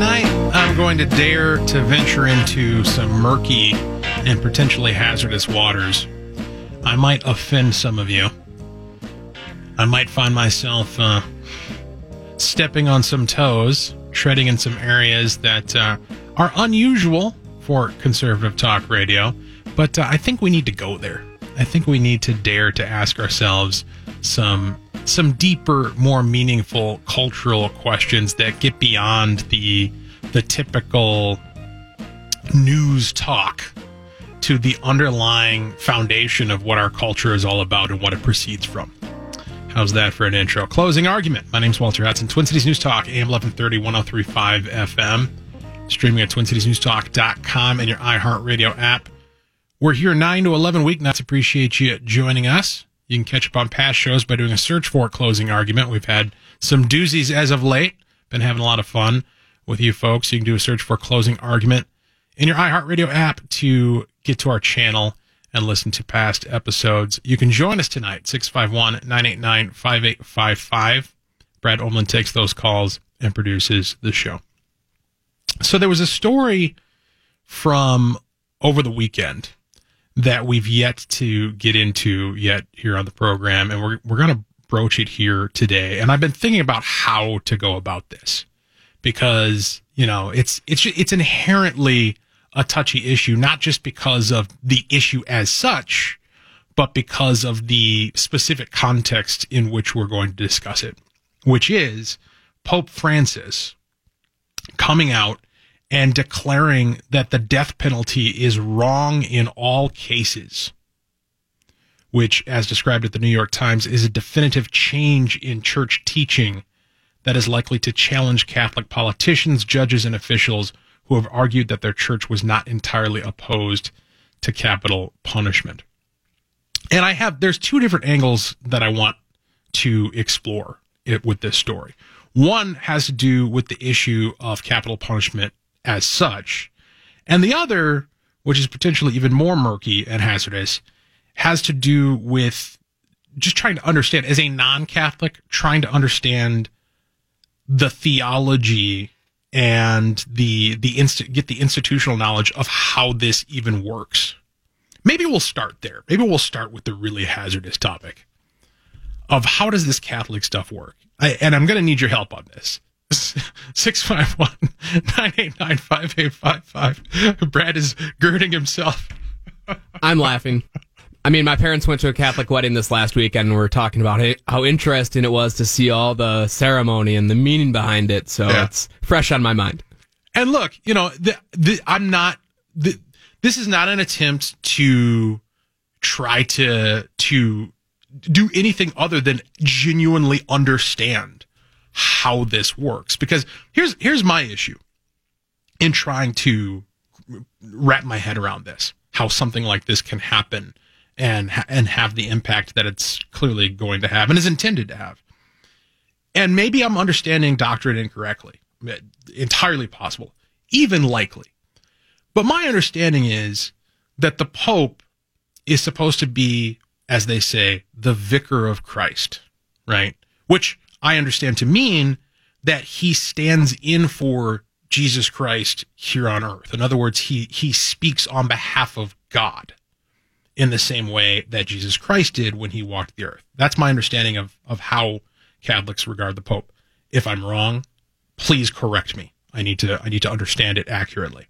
tonight I'm going to dare to venture into some murky and potentially hazardous waters. I might offend some of you. I might find myself uh, stepping on some toes, treading in some areas that uh, are unusual for conservative talk radio, but uh, I think we need to go there. I think we need to dare to ask ourselves some some deeper, more meaningful cultural questions that get beyond the the typical news talk to the underlying foundation of what our culture is all about and what it proceeds from. How's that for an intro? Closing argument. My name's Walter Hudson, Twin Cities News Talk, AM 1130, 1035 FM, streaming at twincitiesnewstalk.com and your iHeartRadio app. We're here 9 to 11 weeknights. Appreciate you joining us. You can catch up on past shows by doing a search for Closing Argument. We've had some doozies as of late. Been having a lot of fun with you folks. You can do a search for Closing Argument in your iHeartRadio app to get to our channel and listen to past episodes. You can join us tonight, 651 989 5855. Brad Omlin takes those calls and produces the show. So there was a story from over the weekend that we've yet to get into yet here on the program, and we're we're going to broach it here today. And I've been thinking about how to go about this because you know it's it's it's inherently a touchy issue, not just because of the issue as such, but because of the specific context in which we're going to discuss it, which is Pope Francis coming out and declaring that the death penalty is wrong in all cases, which, as described at the New York Times, is a definitive change in church teaching that is likely to challenge Catholic politicians, judges, and officials who have argued that their church was not entirely opposed to capital punishment. And I have, there's two different angles that I want to explore it with this story. One has to do with the issue of capital punishment as such. And the other, which is potentially even more murky and hazardous, has to do with just trying to understand, as a non Catholic, trying to understand the theology and the the inst- get the institutional knowledge of how this even works. Maybe we'll start there. Maybe we'll start with the really hazardous topic of how does this Catholic stuff work? I, and I'm going to need your help on this. 651-989-5855. Brad is girding himself. I'm laughing. I mean, my parents went to a Catholic wedding this last weekend and we are talking about it, how interesting it was to see all the ceremony and the meaning behind it. So yeah. it's fresh on my mind. And look, you know, the, the, I'm not, the, this is not an attempt to try to, to do anything other than genuinely understand how this works. Because here's, here's my issue in trying to wrap my head around this, how something like this can happen and and have the impact that it's clearly going to have and is intended to have. And maybe I'm understanding doctrine incorrectly. Entirely possible, even likely. But my understanding is that the Pope is supposed to be, as they say, the vicar of Christ, right? Which I understand to mean that he stands in for Jesus Christ here on earth. In other words, he, he speaks on behalf of God in the same way that Jesus Christ did when he walked the earth. That's my understanding of, of how Catholics regard the Pope. If I'm wrong, please correct me. I need to I need to understand it accurately.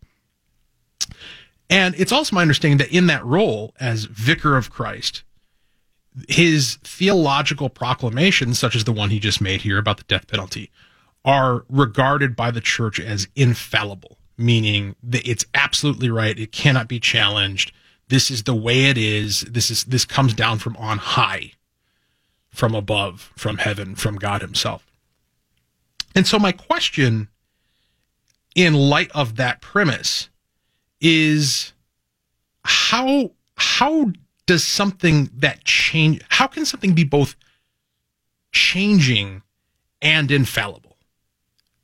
And it's also my understanding that in that role as vicar of Christ, his theological proclamations, such as the one he just made here about the death penalty, are regarded by the church as infallible, meaning that it's absolutely right. It cannot be challenged. This is the way it is. This is this comes down from on high, from above, from heaven, from God Himself. And so my question in light of that premise is how how does something that change how can something be both changing and infallible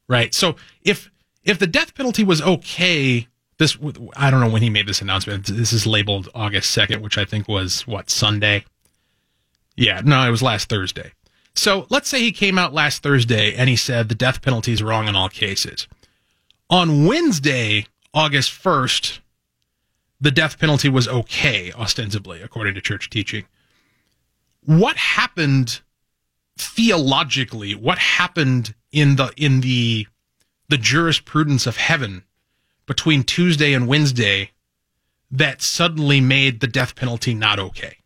right so if if the death penalty was okay this I don't know when he made this announcement. This is labeled August second, which I think was what Sunday. Yeah, no, it was last Thursday. So let's say he came out last Thursday and he said the death penalty is wrong in all cases. On Wednesday, August 1st, the death penalty was okay, ostensibly, according to church teaching. What happened theologically? What happened in the in the the jurisprudence of heaven between Tuesday and Wednesday that suddenly made the death penalty not okay?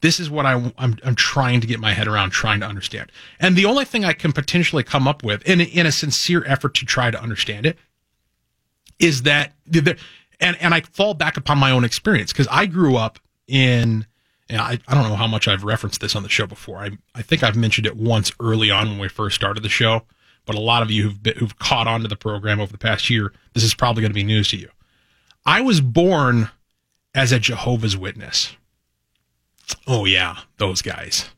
This is what I, am I'm trying to get my head around, trying to understand. And the only thing I can potentially come up with, in, in a sincere effort to try to understand it, is that there, and and I fall back upon my own experience because I grew up in. I, I don't know how much I've referenced this on the show before. I, I think I've mentioned it once early on when we first started the show, but a lot of you who've, been, who've caught on to the program over the past year, this is probably going to be news to you. I was born as a Jehovah's Witness. Oh, yeah, those guys.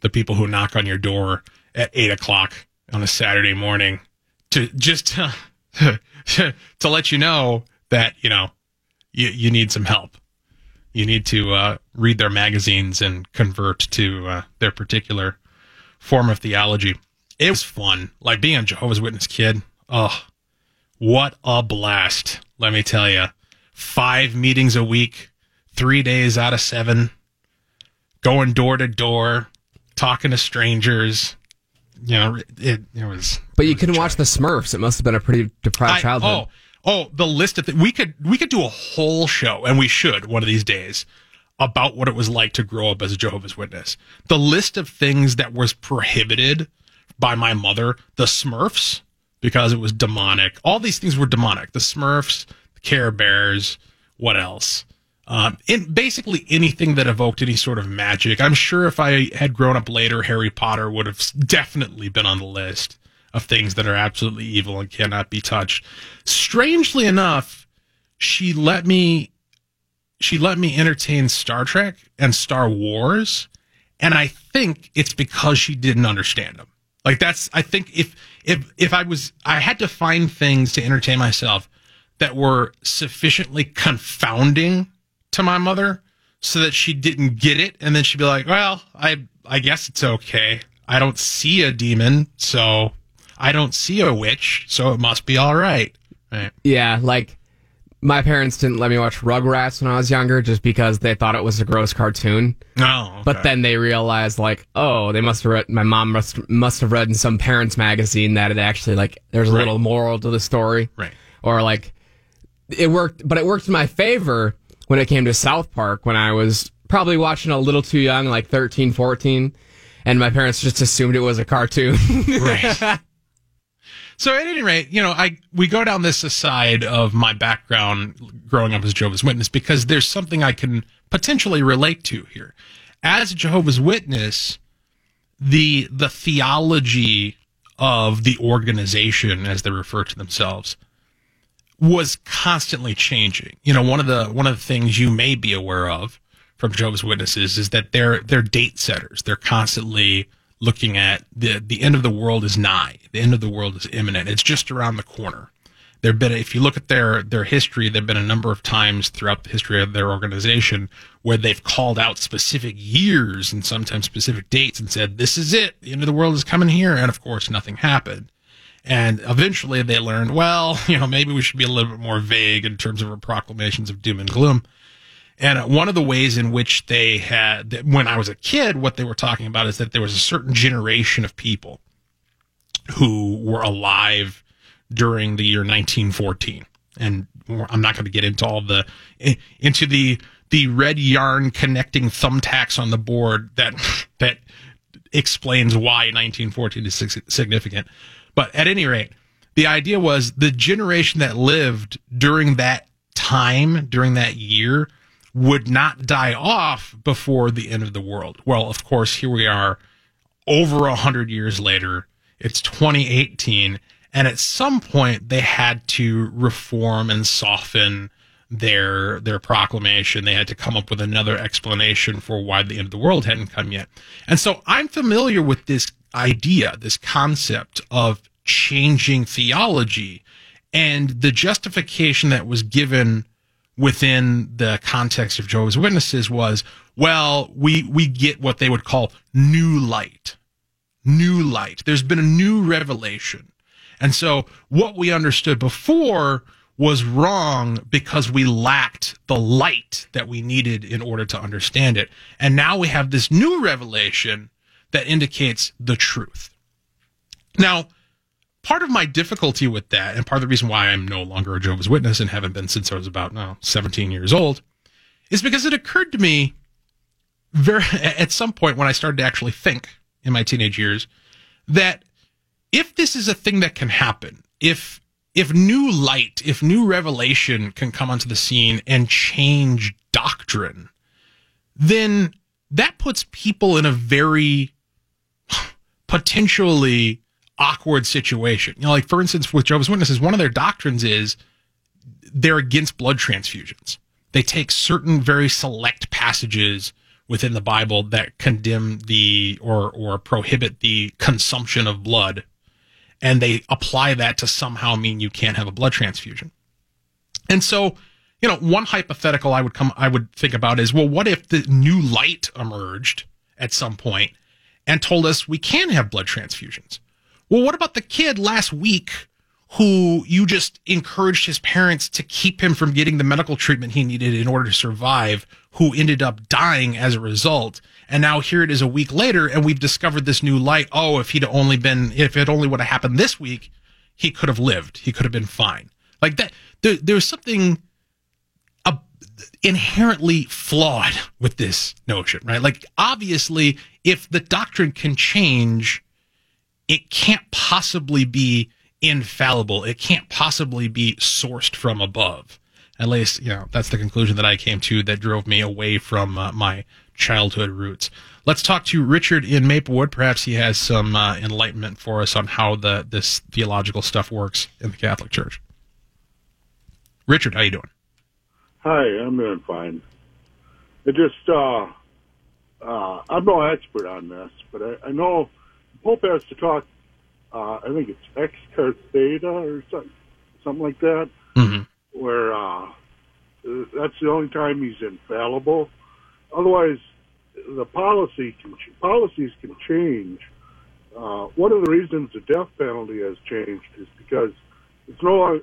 The people who knock on your door at eight o'clock on a Saturday morning to just to, to let you know that you know you you need some help. You need to uh, read their magazines and convert to uh, their particular form of theology. It was fun, like being a Jehovah's Witness kid. Oh, what a blast! Let me tell you, five meetings a week, three days out of seven, going door to door, talking to strangers. You know, it, it was. But you was couldn't watch the Smurfs. It must have been a pretty deprived I- childhood. Oh, oh, the list of th- we could we could do a whole show, and we should one of these days about what it was like to grow up as a Jehovah's Witness. The list of things that was prohibited by my mother, the Smurfs, because it was demonic. All these things were demonic. The Smurfs, the Care Bears, what else? Um, in basically anything that evoked any sort of magic. I'm sure if I had grown up later, Harry Potter would have definitely been on the list of things that are absolutely evil and cannot be touched. Strangely enough, she let me she let me entertain Star Trek and Star Wars, and I think it's because she didn't understand them. Like that's I think if if if I was I had to find things to entertain myself that were sufficiently confounding to my mother so that she didn't get it and then she'd be like, "Well, I I guess it's okay. I don't see a demon, so I don't see a witch, so it must be all right." Right. Yeah, like my parents didn't let me watch Rugrats when I was younger just because they thought it was a gross cartoon. No. But then they realized, like, oh, they must have read. My mom must must have read in some parents' magazine that it actually like there's a Right. little moral to the story, Right. or like it worked. But it worked in my favor when it came to South Park when I was probably watching a little too young, like 13, 14, and my parents just assumed it was a cartoon. right. So at any rate, you know, I we go down this aside of my background growing up as Jehovah's Witness because there's something I can potentially relate to here. As a Jehovah's Witness, the the theology of the organization, as they refer to themselves, was constantly changing. You know, one of the one of the things you may be aware of from Jehovah's Witnesses is that they're they're date setters. They're constantly looking at the the end of the world is nigh. The end of the world is imminent. It's just around the corner. There've been, if you look at their their history, there've been a number of times throughout the history of their organization where they've called out specific years and sometimes specific dates and said, "This is it. The end of the world is coming here." And of course, nothing happened. And eventually, they learned, well, you know, maybe we should be a little bit more vague in terms of our proclamations of doom and gloom. And uh, one of the ways in which they had, when I was a kid, what they were talking about is that there was a certain generation of people who were alive during the year 1914. And I'm not going to get into all the, into the, the red yarn connecting thumbtacks on the board that, that explains why 1914 is significant. But at any rate, the idea was the generation that lived during that time, during that year, would not die off before the end of the world. Well, of course, here we are over a hundred years later. It's 2018. And at some point they had to reform and soften their, their proclamation. They had to come up with another explanation for why the end of the world hadn't come yet. And so I'm familiar with this idea, this concept of changing theology and the justification that was given within the context of Jehovah's Witnesses was, well, we, we get what they would call new light. New light. There's been a new revelation. And so what we understood before was wrong because we lacked the light that we needed in order to understand it. And now we have this new revelation that indicates the truth. Now, part of my difficulty with that, and part of the reason why I'm no longer a Jehovah's Witness and haven't been since I was about now 17 years old, is because it occurred to me very at some point when I started to actually think in my teenage years that if this is a thing that can happen, if if new light, if new revelation can come onto the scene and change doctrine, then that puts people in a very potentially awkward situation. You know, like for instance, with Jehovah's Witnesses, one of their doctrines is they're against blood transfusions. They take certain very select passages within the Bible that condemn the or or prohibit the consumption of blood and they apply that to somehow mean you can't have a blood transfusion. And so, you know, one hypothetical I would come I would think about is, well, what if the new light emerged at some point and told us we can have blood transfusions? Well, what about the kid last week who you just encouraged his parents to keep him from getting the medical treatment he needed in order to survive, who ended up dying as a result? And now here it is a week later, and we've discovered this new light. Oh, if he'd only been, if it only would have happened this week, he could have lived. He could have been fine. Like that, there, there's something inherently flawed with this notion, right? Like, obviously, if the doctrine can change, it can't possibly be infallible. It can't possibly be sourced from above. At least, you know, that's the conclusion that I came to that drove me away from uh, my childhood roots. Let's talk to Richard in Maplewood. Perhaps he has some uh, enlightenment for us on how the this theological stuff works in the Catholic Church. Richard, how you doing? Hi, I'm doing fine. It just uh, uh, I'm no expert on this, but I, I know Pope has to talk. Uh, I think it's ex cathedra or something, something like that, mm-hmm. where uh, that's the only time he's infallible otherwise, the policy can, policies can change. Uh, one of the reasons the death penalty has changed is because it's no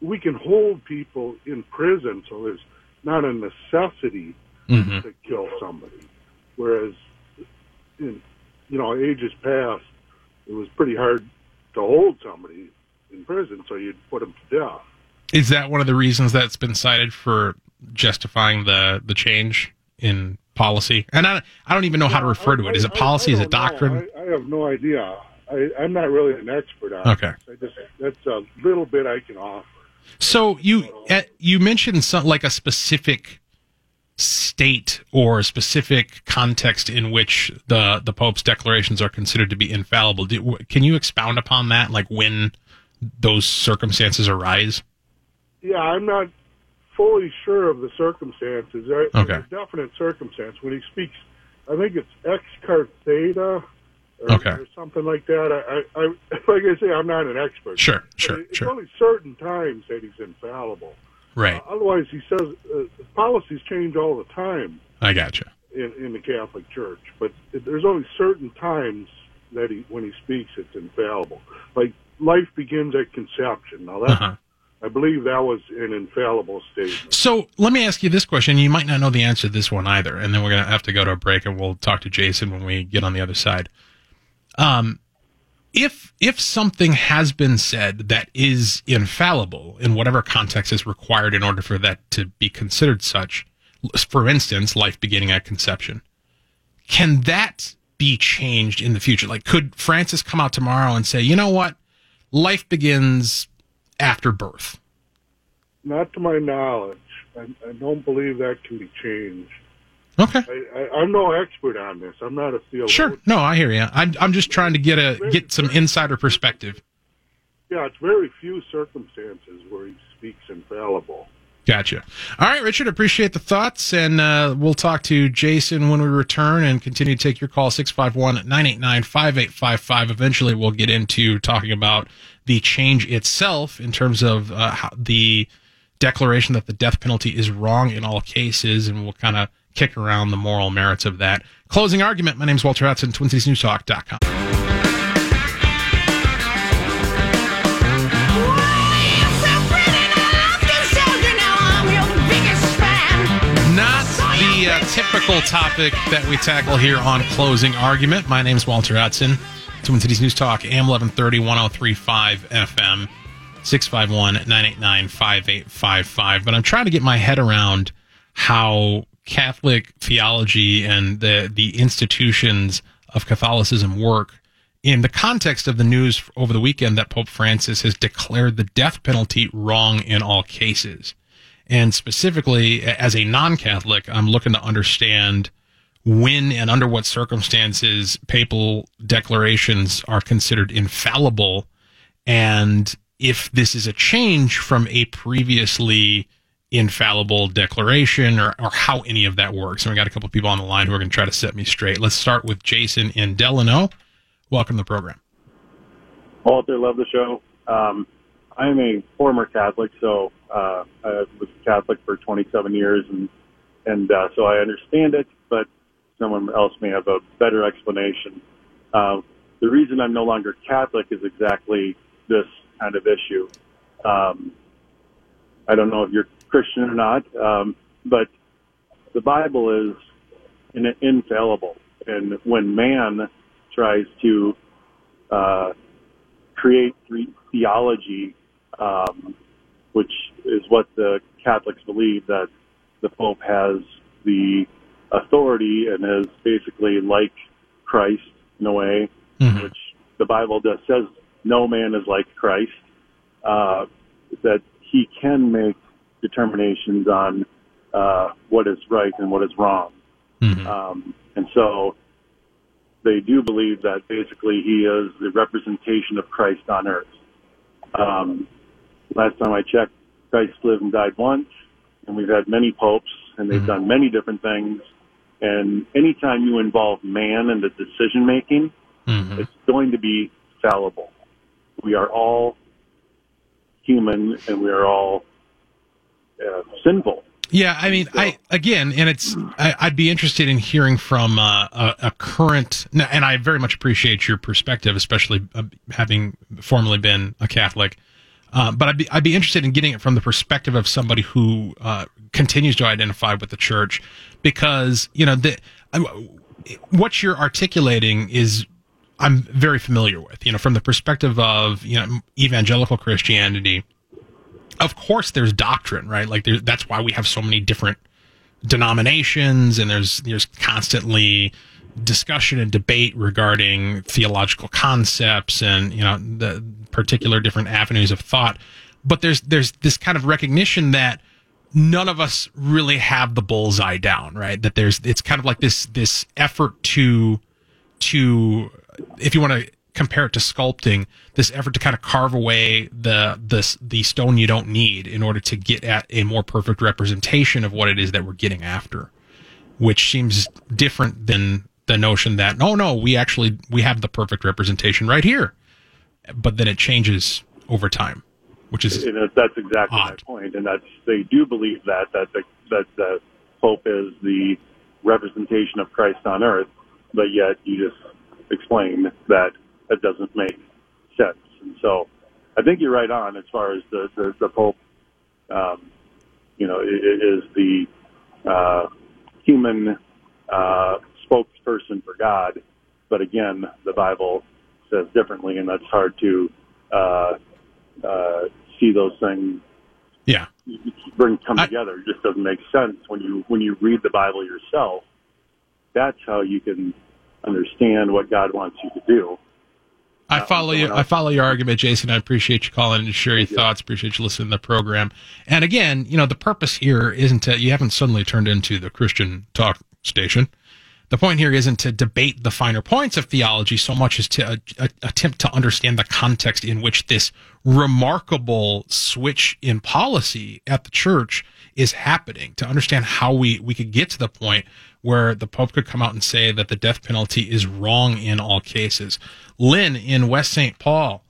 we can hold people in prison, so there's not a necessity mm-hmm. to kill somebody. Whereas, in you know ages past, it was pretty hard to hold somebody in prison, so you'd put them to death. Is that one of the reasons that's been cited for justifying the the change in policy? And I, I don't even know how to refer to it. Is it policy? Is it doctrine? I, I, have no idea. I, am not really an expert on okay. it. Just, that's a little bit I can offer. So you you mentioned some, like a specific state or specific context in which the the Pope's declarations are considered to be infallible. Do, can you expound upon that? Like when those circumstances arise? Yeah, I'm not fully sure of the circumstances. There, okay. There's a definite circumstance when he speaks. I think it's ex cathedra or, okay. or something like that. I, I, I, like I say, I'm not an expert. Sure, sure, it's sure. only certain times that he's infallible. Right. Uh, otherwise, he says uh, policies change all the time. I gotcha. In, in the Catholic Church, but there's only certain times that he, when he speaks, it's infallible. Like life begins at conception. Now that's uh-huh. I believe that was an infallible statement. So let me ask you this question. You might not know the answer to this one either, and then we're going to have to go to a break, and we'll talk to Jason when we get on the other side. Um, if if something has been said that is infallible in whatever context is required in order for that to be considered such, for instance, life beginning at conception, can that be changed in the future? Like, could Francis come out tomorrow and say, you know what, life begins after birth? Not to my knowledge. I, I don't believe that can be changed. Okay. I, am no expert on this. I'm not a theologian. Sure. No, I hear you. I'm, I'm just trying to get a get some insider perspective. Yeah, it's very few circumstances where he speaks infallible. Gotcha. All right, Richard, appreciate the thoughts, and uh, we'll talk to Jason when we return and continue to take your call 651 989 5855. Eventually, we'll get into talking about the change itself in terms of uh, the declaration that the death penalty is wrong in all cases, and we'll kind of kick around the moral merits of that. Closing argument. My name is Walter Hudson, TwinCitiesNewsTalk.com. the uh, typical topic that we tackle here on Closing Argument. My name is Walter Hudson, Twin Cities News Talk, AM 1130, 1035 FM, 651 989 5855. But I'm trying to get my head around how Catholic theology and the, the institutions of Catholicism work in the context of the news over the weekend that Pope Francis has declared the death penalty wrong in all cases. And specifically, as a non Catholic, I'm looking to understand when and under what circumstances papal declarations are considered infallible and if this is a change from a previously infallible declaration or, or how any of that works. And we got a couple people on the line who are going to try to set me straight. Let's start with Jason in Delano. Welcome to the program. Walter, love the show. Um, I'm a former Catholic, so uh, I was Catholic for 27 years, and and uh, so I understand it. But someone else may have a better explanation. Uh, the reason I'm no longer Catholic is exactly this kind of issue. Um, I don't know if you're Christian or not, um, but the Bible is in, infallible, and when man tries to uh, create theology, um, which is what the Catholics believe that the Pope has the authority and is basically like Christ in a way, mm-hmm. which the Bible does, says no man is like Christ, uh, that he can make determinations on uh, what is right and what is wrong. Mm-hmm. Um, and so they do believe that basically he is the representation of Christ on earth. Um, last time I checked, Christ lived and died once, and we've had many popes, and they've mm-hmm. done many different things. And anytime you involve man in the decision making, mm-hmm. it's going to be fallible. We are all human and we are all uh, sinful. Yeah, I mean, so, I again, and it's I, would be interested in hearing from uh, a, a, current, and I very much appreciate your perspective, especially uh, having formerly been a Catholic. Uh, but I'd be I'd be interested in getting it from the perspective of somebody who uh, continues to identify with the church, because you know the what you're articulating is I'm very familiar with. You know, from the perspective of you know evangelical Christianity, of course there's doctrine, right? Like that's why we have so many different denominations, and there's there's constantly discussion and debate regarding theological concepts and you know the particular different avenues of thought but there's there's this kind of recognition that none of us really have the bullseye down right that there's it's kind of like this this effort to to if you want to compare it to sculpting this effort to kind of carve away the the the stone you don't need in order to get at a more perfect representation of what it is that we're getting after which seems different than the notion that no, no, we actually we have the perfect representation right here, but then it changes over time, which is and that's exactly odd. my point, and that's they do believe that that the, that the Pope is the representation of Christ on earth, but yet you just explained that that doesn't make sense, and so I think you're right on as far as the the, the Pope, um, you know, is the uh, human. Uh, spokesperson for God. But again, the Bible says differently, and that's hard to uh, uh, see those things. Yeah, bring come I, together. It just doesn't make sense when you when you read the Bible yourself. That's how you can understand what God wants you to do. I follow you. I follow your argument, Jason. I appreciate you calling and share your thoughts. Appreciate you listening to the program. And again, you know, the purpose here isn't to you haven't suddenly turned into the Christian talk station the point here isn't to debate the finer points of theology so much as to uh, uh, attempt to understand the context in which this remarkable switch in policy at the church is happening to understand how we, we could get to the point where the Pope could come out and say that the death penalty is wrong in all cases. Lynn in West St. Paul,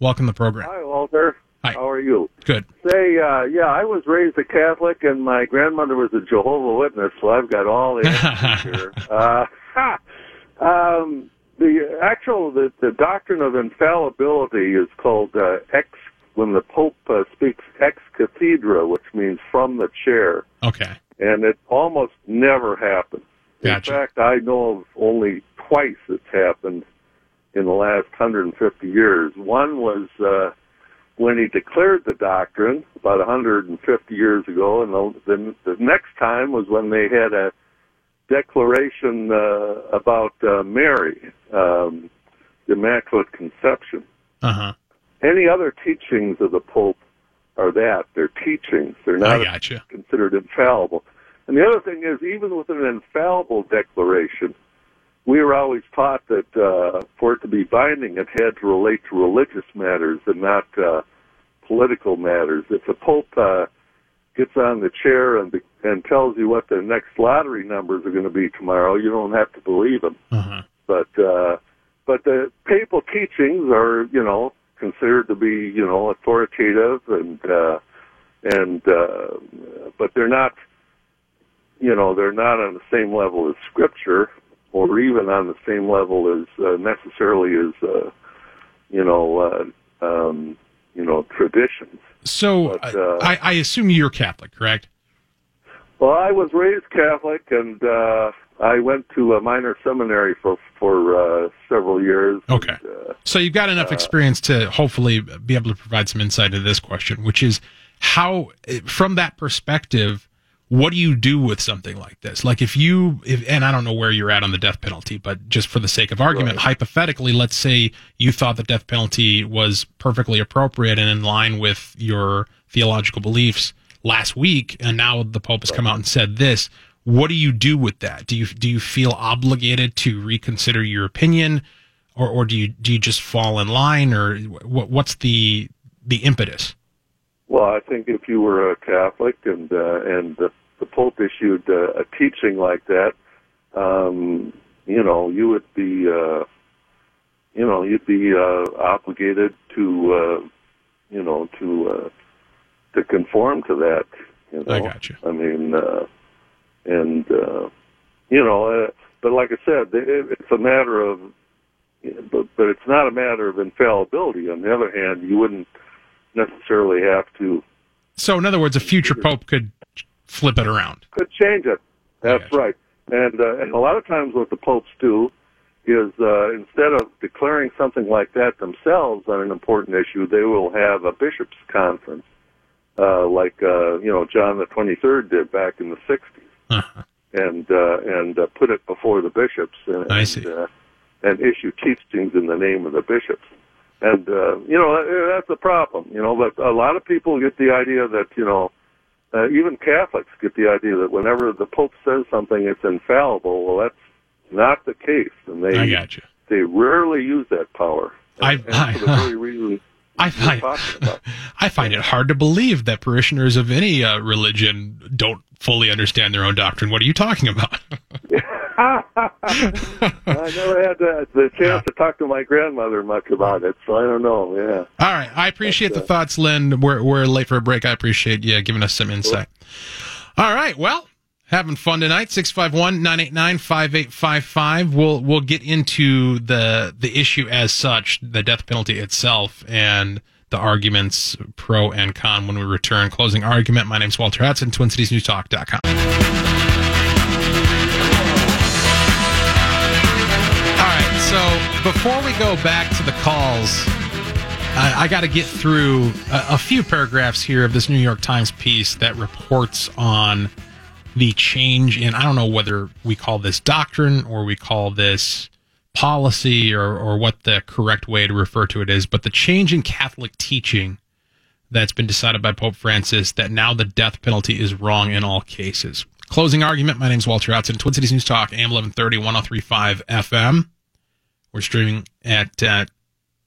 welcome to the program. Hi, Walter. Hi. How are you? Good. Say, uh, yeah, I was raised a Catholic, and my grandmother was a Jehovah Witness, so I've got all the answers here. Uh, um, the actual the, the doctrine of infallibility is called uh, ex when the Pope uh, speaks ex cathedra, which means from the chair. Okay. and it almost never happens. Gotcha. In fact, I know of only twice it's happened in the last 150 years. One was uh, when he declared the doctrine about 150 years ago, and the, the, the next time was when they had a declaration uh, about uh, Mary, um, the Immaculate Conception. Uh huh. Any other teachings of the Pope are that they're teachings. They're not gotcha. considered infallible. And the other thing is, even with an infallible declaration, we were always taught that uh, for it to be binding, it had to relate to religious matters and not uh, political matters. If the Pope uh, gets on the chair and and tells you what the next lottery numbers are going to be tomorrow, you don't have to believe him. Uh huh. But uh, but the papal teachings are, you know, considered to be, you know, authoritative and uh, and uh, but they're not, you know, they're not on the same level as Scripture, or even on the same level as uh, necessarily as, uh, you know, uh, um, you know, traditions. So But, uh, I, I assume you're Catholic, correct? Well, I was raised Catholic, and uh, I went to a minor seminary for for uh, several years. Okay. And, uh, So you've got enough experience to hopefully be able to provide some insight to this question, which is how, from that perspective, what do you do with something like this? Like if you, if, and I don't know where you're at on the death penalty, but just for the sake of argument, Right. hypothetically, let's say you thought the death penalty was perfectly appropriate and in line with your theological beliefs last week, and now the Pope has come out and said this. What do you do with that? Do you do you feel obligated to reconsider your opinion? or or do you do you just fall in line or what what's the the impetus Well, I think if you were a Catholic and uh, and the, the Pope issued uh, a teaching like that, um, you know, you would be, uh, you know, you'd be uh, obligated to, uh, you know, to uh, to conform to that. You know? I got you. I mean, uh, and uh, you know, uh, but like I said, it, it's a matter of, but but it's not a matter of infallibility. On the other hand, you wouldn't necessarily have to so in other words a future pope could flip it around could change it. That's gotcha. right. And uh, and a lot of times what the popes do is uh, instead of declaring something like that themselves on an important issue, they will have a bishops' conference, uh, like uh, you know John the Twenty Third did back in the '60s, uh-huh. and uh, and uh, put it before the bishops and I see. And, uh, and issue teachings in the name of the bishops. And uh, you know that's the problem, you know. But a lot of people get the idea that you know uh, even Catholics get the idea that whenever the Pope says something, it's infallible. Well, that's not the case, and they i got you they rarely use that power. I- And, and for the very reason I find. I find it hard to believe that parishioners of any uh, religion don't fully understand their own doctrine. What are you talking about? I never had the, the chance to talk to my grandmother much about it, so I don't know. Yeah. All right. I appreciate the thoughts, Lynn. We're, we're late for a break. I appreciate you giving us some insight. All right. Well, having fun tonight. 651 989 5855. We'll, we'll get into the, the issue as such, the death penalty itself, and the arguments pro and con when we return. Closing argument. My name's Walter Hudson, TwinCitiesNewsTalk.com. All right, so before we go back to the calls, I, I got to get through a, a few paragraphs here of this New York Times piece that reports on the change in, I don't know whether we call this doctrine or we call this policy or, or what the correct way to refer to it is, but the change in Catholic teaching that's been decided by Pope Francis that now the death penalty is wrong in all cases. Closing argument. My name is Walter Hudson, Twin Cities News Talk, AM 1130, 1035 FM. We're streaming at uh,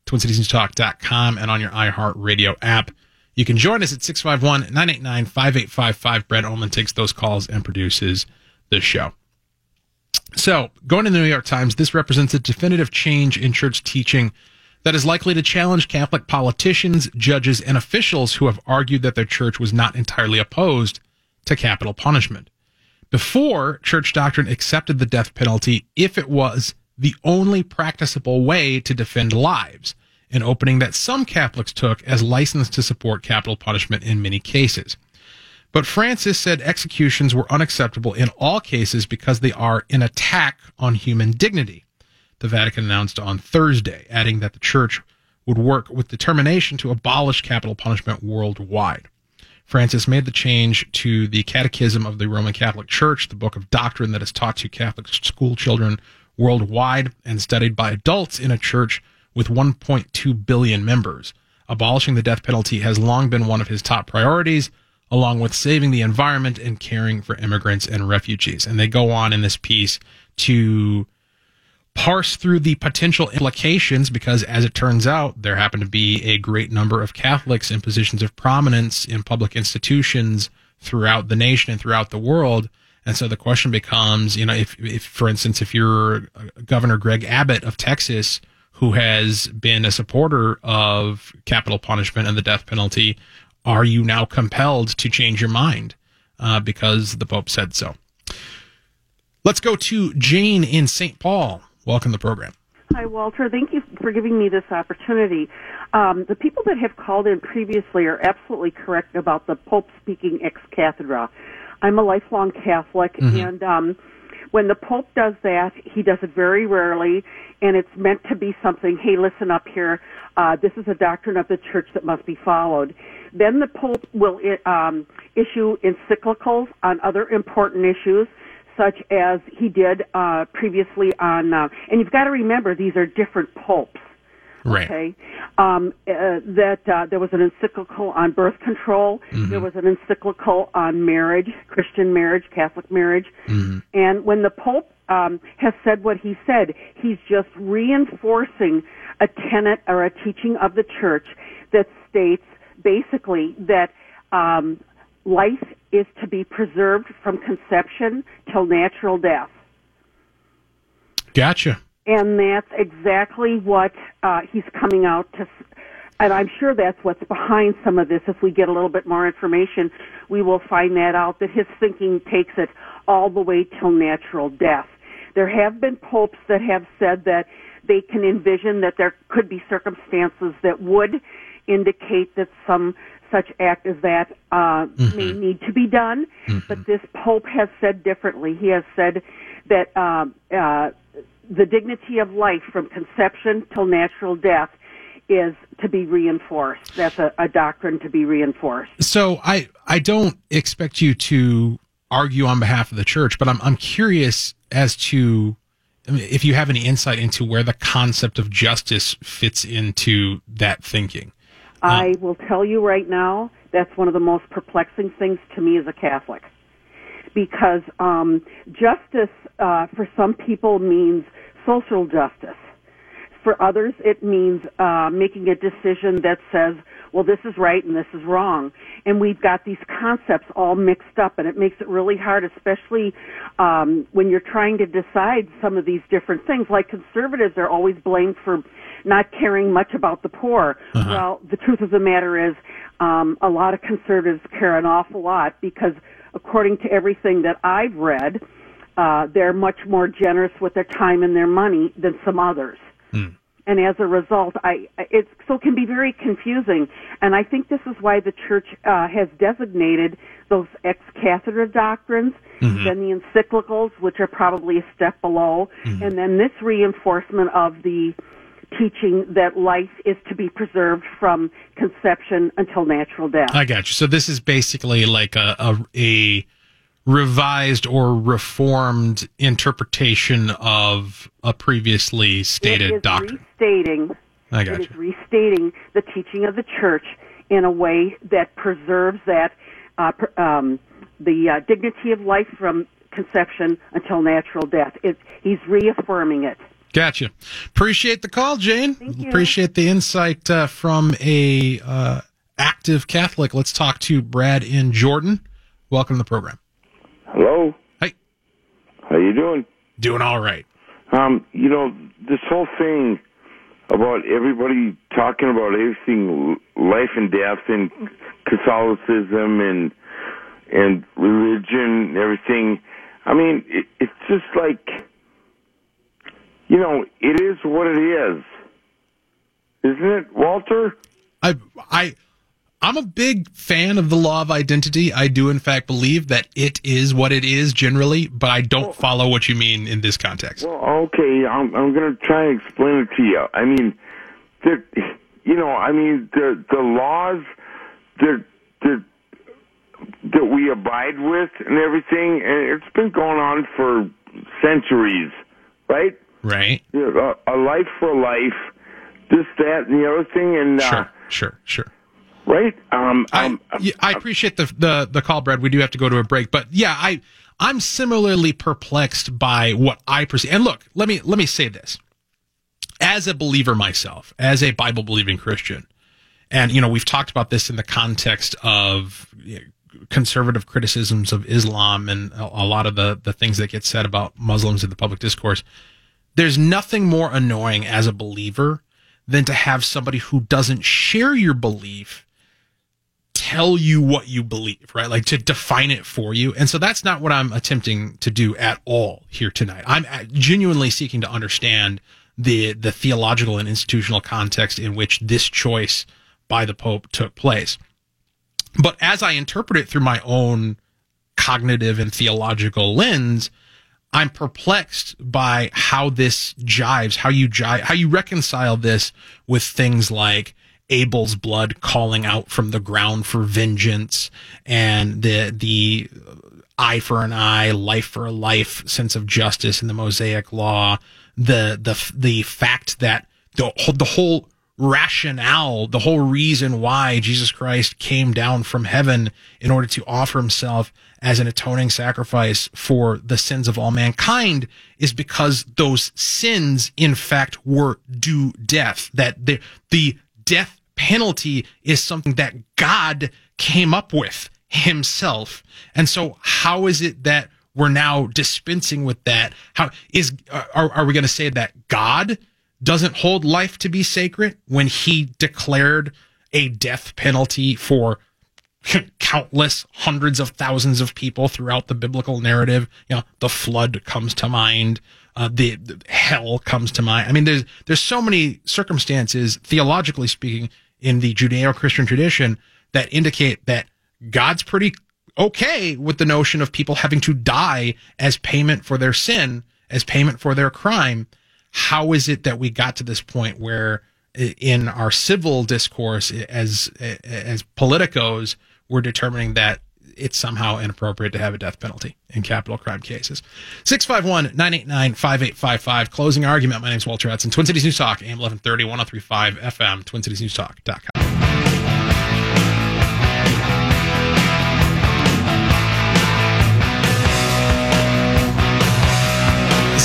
TwinCitiesNewsTalk.com and on your iHeartRadio app. You can join us at 651 989 5855. Brad Omlin takes those calls and produces the show. So, going to the New York Times, this represents a definitive change in church teaching that is likely to challenge Catholic politicians, judges, and officials who have argued that their church was not entirely opposed to capital punishment. Before, church doctrine accepted the death penalty if it was the only practicable way to defend lives, an opening that some Catholics took as license to support capital punishment in many cases. But Francis said executions were unacceptable in all cases because they are an attack on human dignity. The Vatican announced on Thursday, adding that the church would work with determination to abolish capital punishment worldwide. Francis made the change to the Catechism of the Roman Catholic Church, the book of doctrine that is taught to Catholic school children worldwide and studied by adults in a church with 1.2 billion members. Abolishing the death penalty has long been one of his top priorities, along with saving the environment and caring for immigrants and refugees. And they go on in this piece to parse through the potential implications because, as it turns out, there happen to be a great number of Catholics in positions of prominence in public institutions throughout the nation and throughout the world. And so the question becomes, you know, if, if for instance, if you're uh, Governor Greg Abbott of Texas, who has been a supporter of capital punishment and the death penalty, are you now compelled to change your mind uh, because the Pope said so? Let's go to Jane in St. Paul. Welcome to the program. Hi, Walter. Thank you for giving me this opportunity. Um, the people that have called in previously are absolutely correct about the Pope speaking ex cathedra. I'm a lifelong Catholic, mm-hmm. and um, when the Pope does that, he does it very rarely, and it's meant to be something. Hey, listen up here. Uh, this is a doctrine of the Church that must be followed. Then the Pope will um, issue encyclicals on other important issues such as he did uh, previously on, uh, and you've got to remember these are different popes. Right. Okay. Um, uh, that uh, there was an encyclical on birth control. Mm-hmm. There was an encyclical on marriage, Christian marriage, Catholic marriage. Mm-hmm. And when the Pope um, has said what he said, he's just reinforcing a tenet or a teaching of the church that states basically that um, life is to be preserved from conception till natural death. Gotcha. And that's exactly what uh, he's coming out to. And I'm sure that's what's behind some of this. If we get a little bit more information, we will find that out that his thinking takes it all the way till natural death. There have been popes that have said that they can envision that there could be circumstances that would indicate that some such act as that uh, mm-hmm. may need to be done. Mm-hmm. But this Pope has said differently. He has said that uh, uh, the dignity of life from conception till natural death is to be reinforced. That's a, a doctrine to be reinforced. So I I don't expect you to argue on behalf of the church, but I'm I'm curious as to if you have any insight into where the concept of justice fits into that thinking. I will tell you right now, that's one of the most perplexing things to me as a Catholic. Because um, justice uh, for some people means social justice. For others, it means uh, making a decision that says, well, this is right and this is wrong. And we've got these concepts all mixed up, and it makes it really hard, especially um, when you're trying to decide some of these different things. Like conservatives are always blamed for not caring much about the poor. Uh-huh. Well, the truth of the matter is, um, a lot of conservatives care an awful lot because, according to everything that I've read, uh, they're much more generous with their time and their money than some others. Hmm. And as a result, I it so can be very confusing. And I think this is why the church uh, has designated those ex cathedra doctrines, mm-hmm. then the encyclicals, which are probably a step below, mm-hmm. and then this reinforcement of the teaching that life is to be preserved from conception until natural death. I got you. So this is basically like a, a, a revised or reformed interpretation of a previously stated it is doctrine. Restating, I got it you. is restating the teaching of the church in a way that preserves that uh, um, the uh, dignity of life from conception until natural death. It's, he's reaffirming it. Gotcha. Appreciate the call, Jane. Appreciate the insight uh, from a uh, active Catholic. Let's talk to Brad in Jordan. Welcome to the program. Hello. Hey. How you doing? Doing all right. Um, you know, this whole thing about everybody talking about everything, life and death, and Catholicism and and religion, and everything. I mean, it, it's just like you know, it is what it is. Isn't it, Walter? I I I'm a big fan of the law of identity. I do, in fact, believe that it is what it is generally, but I don't follow what you mean in this context. Well, okay, I'm I'm going to try and explain it to you. I mean, the you know, I mean the the laws that that that we abide with and everything, and it's been going on for centuries, right? Right. You know, a, a life for a life, this, that, and the other thing, and uh, Sure. Sure. Right? Um, I, um, yeah, I appreciate the, the the call, Brad. We do have to go to a break, but yeah, I I'm similarly perplexed by what I perceive. And look, let me let me say this: as a believer myself, as a Bible believing Christian, and you know we've talked about this in the context of you know, conservative criticisms of Islam and a, a lot of the the things that get said about Muslims in the public discourse. There's nothing more annoying as a believer than to have somebody who doesn't share your belief tell you what you believe, right? Like to define it for you. And so that's not what I'm attempting to do at all here tonight. I'm uh, genuinely seeking to understand the the theological and institutional context in which this choice by the pope took place. But as I interpret it through my own cognitive and theological lens, I'm perplexed by how this jives, how you jive, how you reconcile this with things like Abel's blood calling out from the ground for vengeance and the the eye for an eye, life for a life sense of justice in the Mosaic law, the the the fact that the the whole rationale, the whole reason why Jesus Christ came down from heaven in order to offer himself as an atoning sacrifice for the sins of all mankind is because those sins, in fact, were due death. That the, the death penalty is something that God came up with himself. And so how is it that we're now dispensing with that? How is, are, are we going to say that God doesn't hold life to be sacred when he declared a death penalty for countless hundreds of thousands of people throughout the biblical narrative. You know, the flood comes to mind. Uh, the, the hell comes to mind. I mean, there's, there's so many circumstances, theologically speaking, in the Judeo-Christian tradition that indicate that God's pretty okay with the notion of people having to die as payment for their sin, as payment for their crime. How is it that we got to this point where in our civil discourse as, as politicos, we're determining that it's somehow inappropriate to have a death penalty in capital crime cases. 651 989 5855. Closing argument. My name is Walter Hudson. Twin Cities News Talk, AM 1130, 1035 FM, TwinCitiesNewsTalk.com.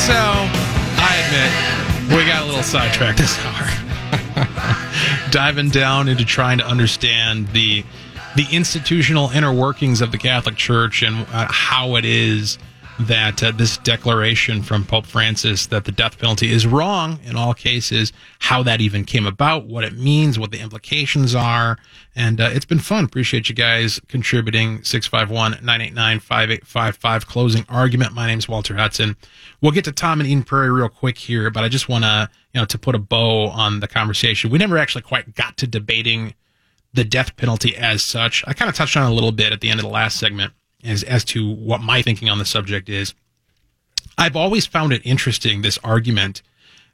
So, I admit, we got a little sidetracked this hour. Diving down into trying to understand the the institutional inner workings of the Catholic Church and uh, how it is that uh, this declaration from Pope Francis that the death penalty is wrong in all cases, how that even came about, what it means, what the implications are. And uh, it's been fun. Appreciate you guys contributing. 651 989 5855. Closing argument. My name's Walter Hudson. We'll get to Tom and Eden Prairie real quick here, but I just want to, you know, to put a bow on the conversation. We never actually quite got to debating the death penalty as such. I kind of touched on a little bit at the end of the last segment as, as to what my thinking on the subject is. I've always found it interesting, this argument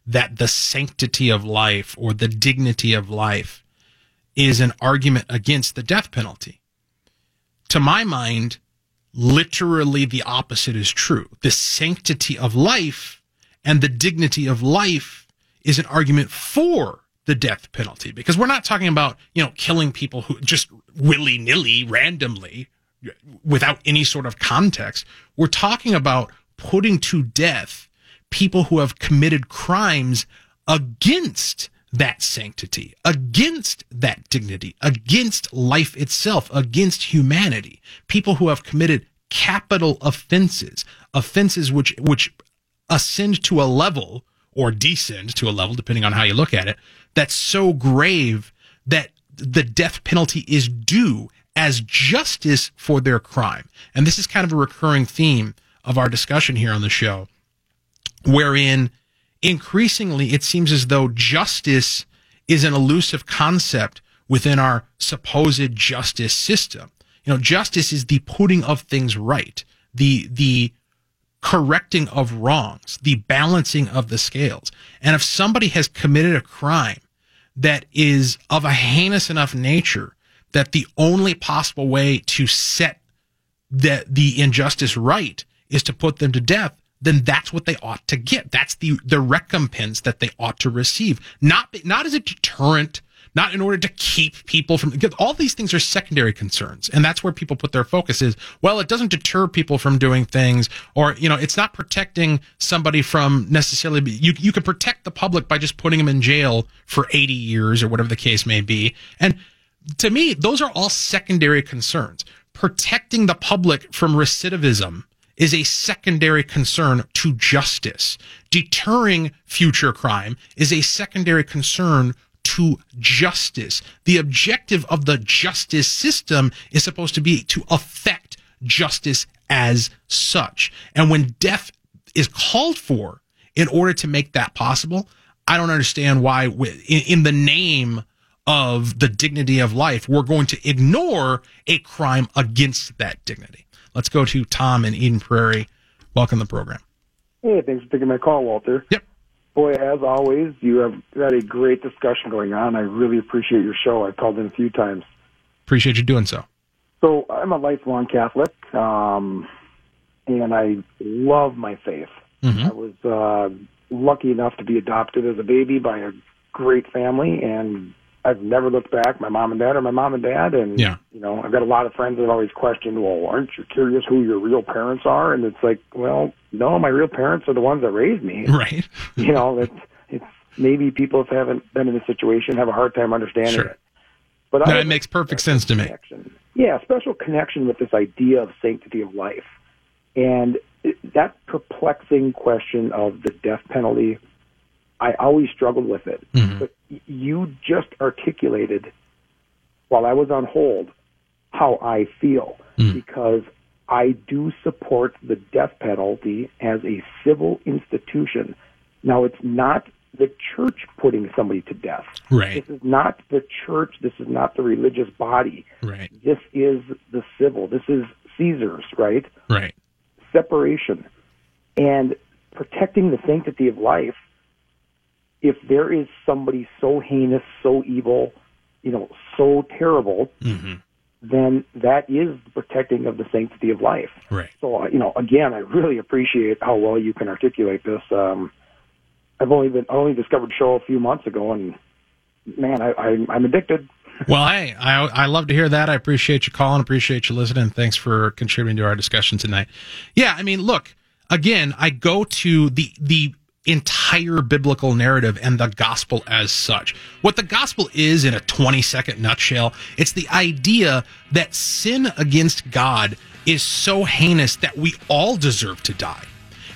that the sanctity of life or the dignity of life is an argument against the death penalty. To my mind, literally the opposite is true. The sanctity of life and the dignity of life is an argument for the death penalty because we're not talking about, you know, killing people who just willy nilly, randomly, without any sort of context. We're talking about putting to death people who have committed crimes against that sanctity, against that dignity, against life itself, against humanity. People who have committed capital offenses, offenses which, which ascend to a level or descend to a level, depending on how you look at it, that's so grave that the death penalty is due as justice for their crime. And this is kind of a recurring theme of our discussion here on the show, wherein increasingly it seems as though justice is an elusive concept within our supposed justice system. You know, justice is the putting of things right, the, the correcting of wrongs, the balancing of the scales. And if somebody has committed a crime that is of a heinous enough nature that the only possible way to set the, the injustice right is to put them to death, then that's what they ought to get. That's the, the recompense that they ought to receive. Not, not as a deterrent, not in order to keep people from, all these things are secondary concerns. And that's where people put their focus is, well, it doesn't deter people from doing things or, you know, it's not protecting somebody from necessarily, you, you can protect the public by just putting them in jail for 80 years or whatever the case may be. And to me, those are all secondary concerns. Protecting the public from recidivism is a secondary concern to justice. Deterring future crime is a secondary concern to justice. The objective of the justice system is supposed to be to affect justice as such. And when death is called for in order to make that possible, I don't understand why, in the name of the dignity of life, we're going to ignore a crime against that dignity. Let's go to Tom in Eden Prairie. Welcome to the program. Hey, thanks for taking my call, Walter. Yep. Boy, as always, you have had a great discussion going on. I really appreciate your show. I've called in a few times. Appreciate you doing so. So I'm a lifelong Catholic, um, and I love my faith. Mm-hmm. I was uh, lucky enough to be adopted as a baby by a great family, and I've never looked back. My mom and dad are my mom and dad, and Yeah. you know, I've got a lot of friends that always question, "Well, aren't you curious who your real parents are?" And it's like, well, no, my real parents are the ones that raised me. Right. you know, it's it's maybe people if haven't been in this situation have a hard time understanding Sure. it. But it makes perfect sense to me. connection. Yeah, special connection with this idea of sanctity of life, and that perplexing question of the death penalty. I always struggled with it, Mhm. but you just articulated while I was on hold how I feel Mm. because I do support the death penalty as a civil institution. Now, it's not the church putting somebody to death. Right. This is not the church. This is not the religious body. Right. This is the civil. This is Caesar's, right? Right. Separation and protecting the sanctity of life. If there is somebody so heinous, so evil, you know, so terrible, Mm-hmm. then that is the protecting of the sanctity of life. Right. So, you know, again, I really appreciate how well you can articulate this. Um, I've only been I only discovered show a few months ago, and man, I, I I'm addicted. Well, hey, I I love to hear that. I appreciate you calling, appreciate you listening. Thanks for contributing to our discussion tonight. Yeah, I mean, look, again, I go to the the entire biblical narrative and the gospel as such. What the gospel is in a 20 second nutshell, it's the idea that sin against God is so heinous that we all deserve to die.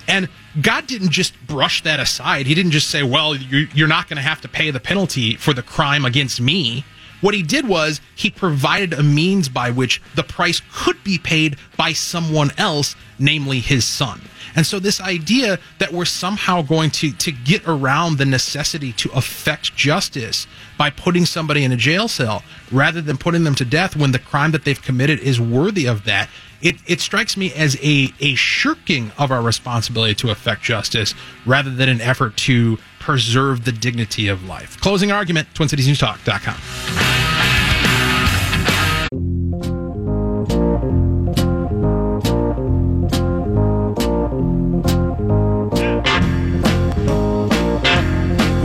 And God didn't just brush that aside. He didn't just say, well, you- you're not going to have to pay the penalty for the crime against me. What he did was he provided a means by which the price could be paid by someone else, namely his son. And so this idea that we're somehow going to, to get around the necessity to effect justice by putting somebody in a jail cell rather than putting them to death when the crime that they've committed is worthy of that, it, it strikes me as a, a shirking of our responsibility to effect justice rather than an effort to preserve the dignity of life. Closing argument, TwinCitiesNewsTalk.com.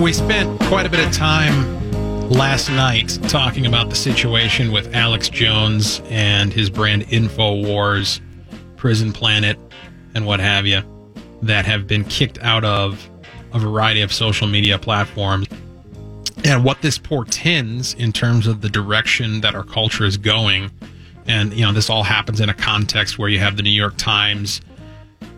We spent quite a bit of time last night talking about the situation with Alex Jones and his brand InfoWars, Prison Planet, and what have you, that have been kicked out of a variety of social media platforms. And what this portends in terms of the direction that our culture is going. And, you know, this all happens in a context where you have the New York Times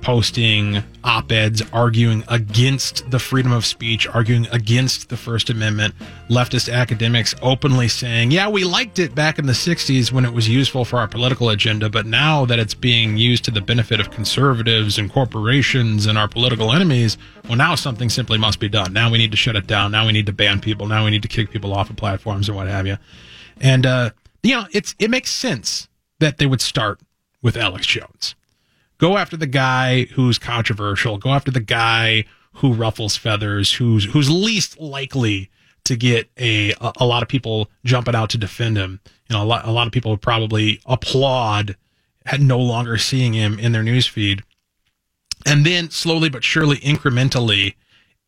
posting op eds arguing against the freedom of speech, arguing against the First Amendment. Leftist academics openly saying, yeah, we liked it back in the 60s when it was useful for our political agenda, but now that it's being used to the benefit of conservatives and corporations and our political enemies, well, now something simply must be done. Now we need to shut it down. Now we need to ban people. Now we need to kick people off of platforms and what have you. And uh, you know, it's it makes sense that they would start with Alex Jones. Go after the guy who's controversial. Go after the guy who ruffles feathers. Who's who's least likely to get a a, lot of people jumping out to defend him. You know, a lot a lot of people probably applaud at no longer seeing him in their newsfeed. And then slowly but surely, incrementally,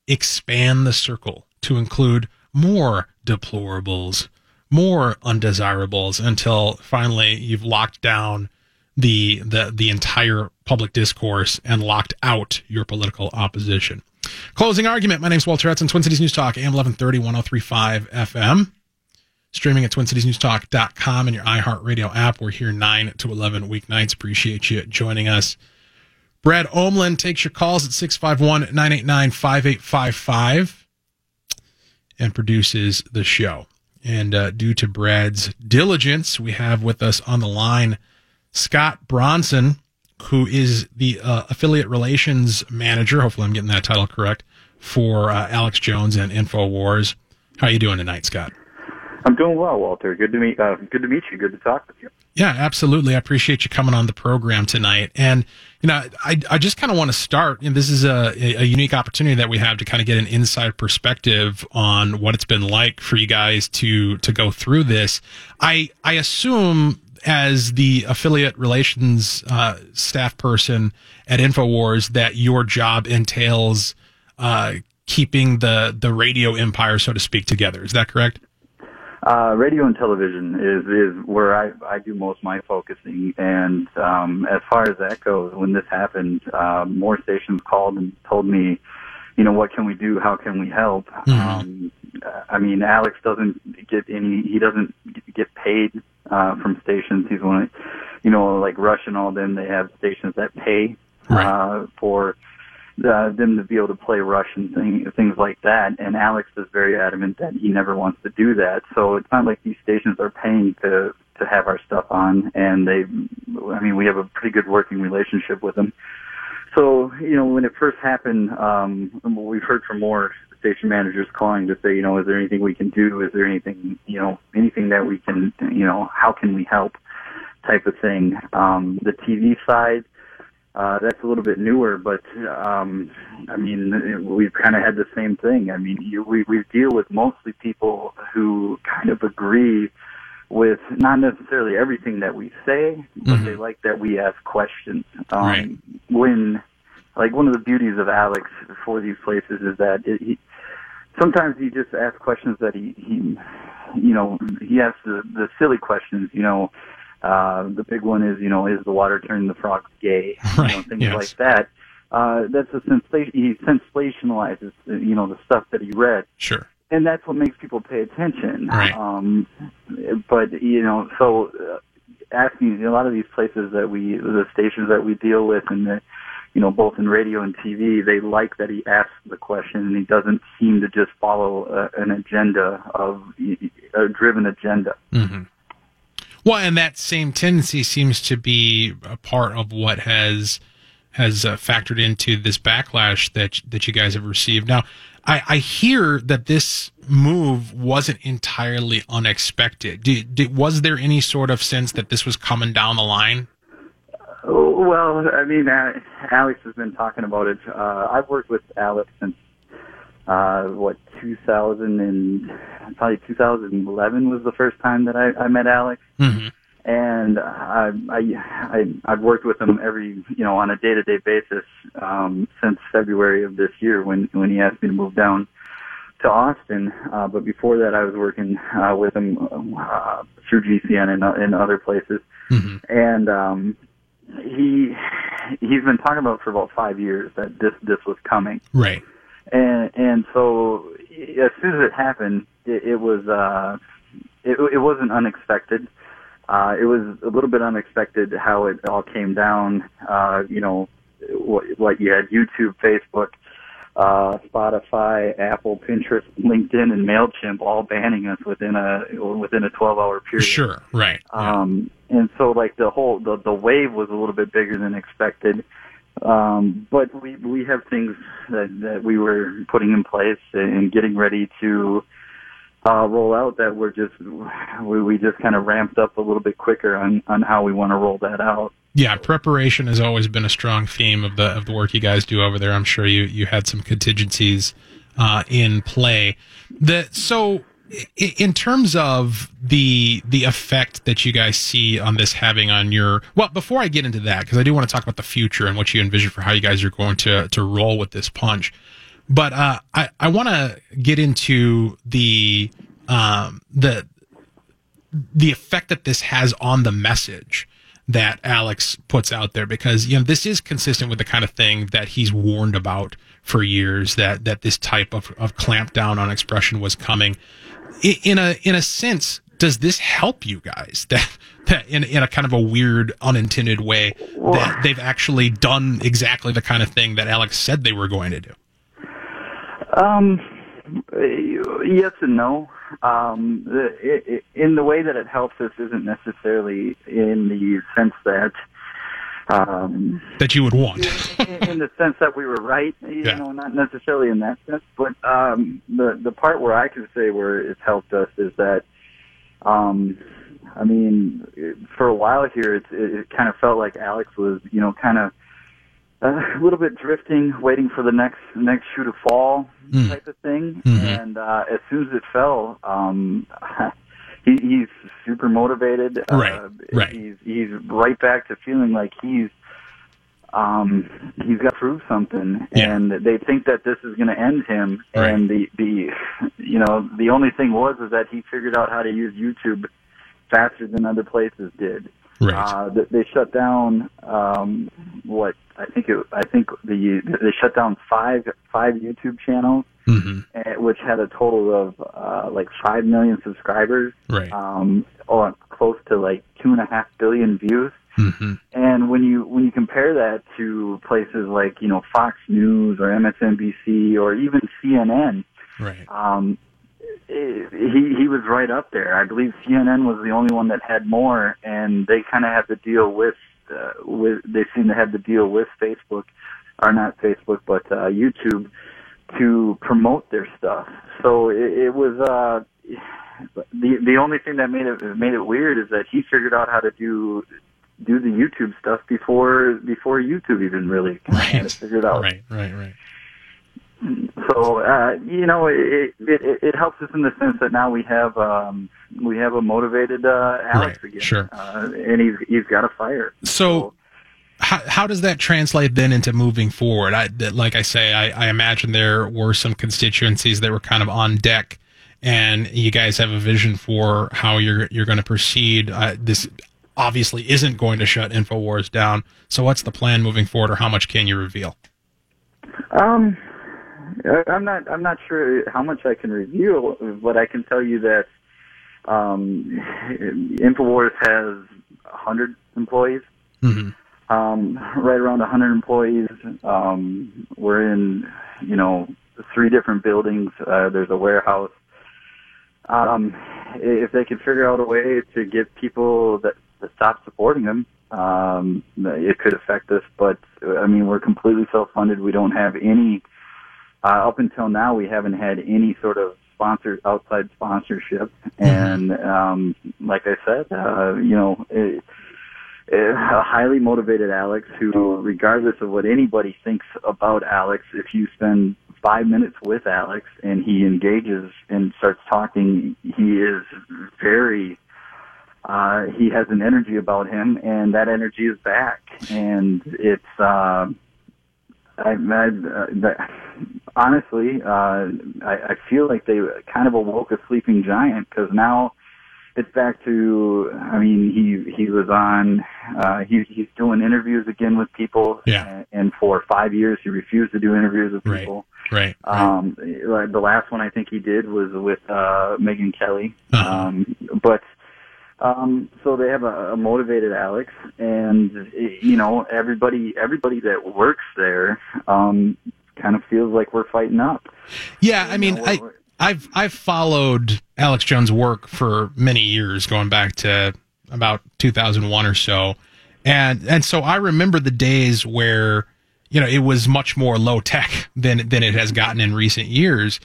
expand the circle to include more deplorables, more undesirables until finally you've locked down the the the entire public discourse and locked out your political opposition. Closing argument. My name is Walter Hudson, Twin Cities News Talk, AM 1130, 1035 FM. Streaming at TwinCitiesNewsTalk.com and your iHeartRadio app. We're here 9 to 11 weeknights. Appreciate you joining us. Brad Omlin takes your calls at 651 989 5855 and produces the show. And uh, due to Brad's diligence, we have with us on the line Scott Bronson, who is the uh, affiliate relations manager. Hopefully, I'm getting that title correct for uh, Alex Jones and Infowars. How are you doing tonight, Scott? I'm doing well, Walter. Good to meet. Uh, good to meet you. Good to talk with you. Yeah, absolutely. I appreciate you coming on the program tonight. And you know, I I just kind of want to start. You know, this is a a unique opportunity that we have to kind of get an inside perspective on what it's been like for you guys to to go through this. I I assume as the affiliate relations uh, staff person at Infowars that your job entails uh, keeping the the radio empire, so to speak, together. Is that correct? Uh, radio and television is is where I I do most of my focusing, and um, as far as that goes, when this happened, uh, more stations called and told me, you know, what can we do? How can we help? Mm-hmm. Um, I mean, Alex doesn't get any. He doesn't get paid uh, from stations. He's one, of, you know, like Rush and all them. They have stations that pay right. uh, for uh, them to be able to play Russian thing, things like that. And Alex is very adamant that he never wants to do that. So it's not like these stations are paying to to have our stuff on, and they, I mean, we have a pretty good working relationship with them. So you know, when it first happened, um, we've heard from more station managers calling to say, you know, is there anything we can do? Is there anything, you know, anything that we can, you know, how can we help? Type of thing. Um, the TV side uh, that's a little bit newer, but um, I mean, we've kind of had the same thing. I mean, you, we we deal with mostly people who kind of agree with not necessarily everything that we say, but mm-hmm. they like that we ask questions. Um, right. When, like, one of the beauties of Alex for these places is that it, he, sometimes he just asks questions that he, he, you know, he asks the the silly questions. You know, uh, the big one is, you know, is the water turning the frogs gay? Right. You know, things yes. like that. Uh, that's a sensation. He sensationalizes, you know, the stuff that he read. Sure. And that's what makes people pay attention. Right. Um, but you know, so uh, asking a lot of these places that we, the stations that we deal with, and the, you know, both in radio and TV, they like that he asks the question and he doesn't seem to just follow an agenda of a driven agenda. Mm-hmm. Well, and that same tendency seems to be a part of what has has uh, factored into this backlash that that you guys have received. Now, I, I hear that this move wasn't entirely unexpected. Did, did, was there any sort of sense that this was coming down the line? Well, I mean, uh, Alex has been talking about it. Uh, I've worked with Alex since uh, what 2000 and probably 2011 was the first time that I, I met Alex. Mm-hmm. And I, I, I, I've worked with him every, you know, on a day-to-day basis um, since February of this year when when he asked me to move down to Austin. Uh, but before that, I was working uh, with him uh, through GCN and, and other places. Mm-hmm. And um, he he's been talking about for about five years that this this was coming. Right and and so as soon as it happened, it, it was uh, it, it wasn't unexpected. Uh, it was a little bit unexpected how it all came down. Uh, you know, what, what you had YouTube, Facebook, uh, Spotify, Apple, Pinterest, LinkedIn, and Mailchimp all banning us within a within a 12 hour period. Sure, right. Um, and so like the whole the the wave was a little bit bigger than expected. Um, but we we have things that, that we were putting in place and getting ready to uh, roll out that we're just we, we just kind of ramped up a little bit quicker on on how we want to roll that out. Yeah, preparation has always been a strong theme of the of the work you guys do over there. I'm sure you you had some contingencies uh, in play. The so in terms of the the effect that you guys see on this having on your well before i get into that because i do want to talk about the future and what you envision for how you guys are going to to roll with this punch but uh, i i want to get into the um the the effect that this has on the message that alex puts out there because you know this is consistent with the kind of thing that he's warned about for years that that this type of, of clampdown on expression was coming in a in a sense, does this help you guys that that in in a kind of a weird, unintended way that they've actually done exactly the kind of thing that Alex said they were going to do? Um, yes and no. Um, it, it, in the way that it helps us isn't necessarily in the sense that um, that you would want. in, in the sense that we were right, you yeah. know, not necessarily in that sense, but um, the the part where I can say where it's helped us is that, um, I mean, for a while here, it, it kind of felt like Alex was, you know, kind of a little bit drifting, waiting for the next next shoe to fall, mm. type of thing. Mm-hmm. And uh, as soon as it fell, um, he, he's super motivated. Right. Uh, right. He's he's right back to feeling like he's um he's got to prove something yeah. and they think that this is going to end him right. and the the you know the only thing was is that he figured out how to use YouTube faster than other places did right uh they shut down um what i think it i think the they shut down five five youtube channels mm-hmm. Eh, which had a total of uh, like five million subscribers, right? Um, or close to like two and a half billion views. Mm-hmm. And when you when you compare that to places like you know Fox News or MSNBC or even CNN, right? Um, he he was right up there. I believe CNN was the only one that had more, and they kind of had to deal with uh, with they seem to have to deal with Facebook, or not Facebook, but uh, YouTube to promote their stuff. So it, it was uh, the the only thing that made it made it weird is that he figured out how to do do the YouTube stuff before before YouTube even really right. figured out. Right, right, right. So uh, you know, it, it it helps us in the sense that now we have um, we have a motivated uh, Alex right. again, sure, uh, and he's he's got a fire. so, so how, how does that translate then into moving forward? I, like I say, I, I imagine there were some constituencies that were kind of on deck, and you guys have a vision for how you're you're going to proceed. Uh, this obviously isn't going to shut Infowars down. So, what's the plan moving forward, or how much can you reveal? Um, I'm not I'm not sure how much I can reveal, but I can tell you that um, Infowars has 100 employees. Mm-hmm um, right around 100 employees. Um, we're in, you know, three different buildings. Uh, there's a warehouse. Um, if they can figure out a way to get people that, that stop supporting them, um, it could affect us. But I mean, we're completely self-funded. We don't have any. Uh, up until now, we haven't had any sort of sponsor outside sponsorship. Mm-hmm. And um, like I said, uh, you know. It, a highly motivated Alex who, regardless of what anybody thinks about Alex, if you spend five minutes with Alex and he engages and starts talking, he is very, uh, he has an energy about him and that energy is back. And it's, uh, I, I uh, honestly, uh, I, I feel like they kind of awoke a sleeping giant because now it's back to I mean he he was on uh he he's doing interviews again with people. Yeah. And, and for 5 years he refused to do interviews with people. Right right. Um right. the last one I think he did was with uh Megyn Kelly. Uh-huh. um but um so they have a, a motivated Alex and you know everybody everybody that works there um kind of feels like we're fighting up. Yeah I mean I I've I've followed Alex Jones' work for many years, going back to about 2001 or so, and and so I remember the days where you know it was much more low tech than than it has gotten in recent years,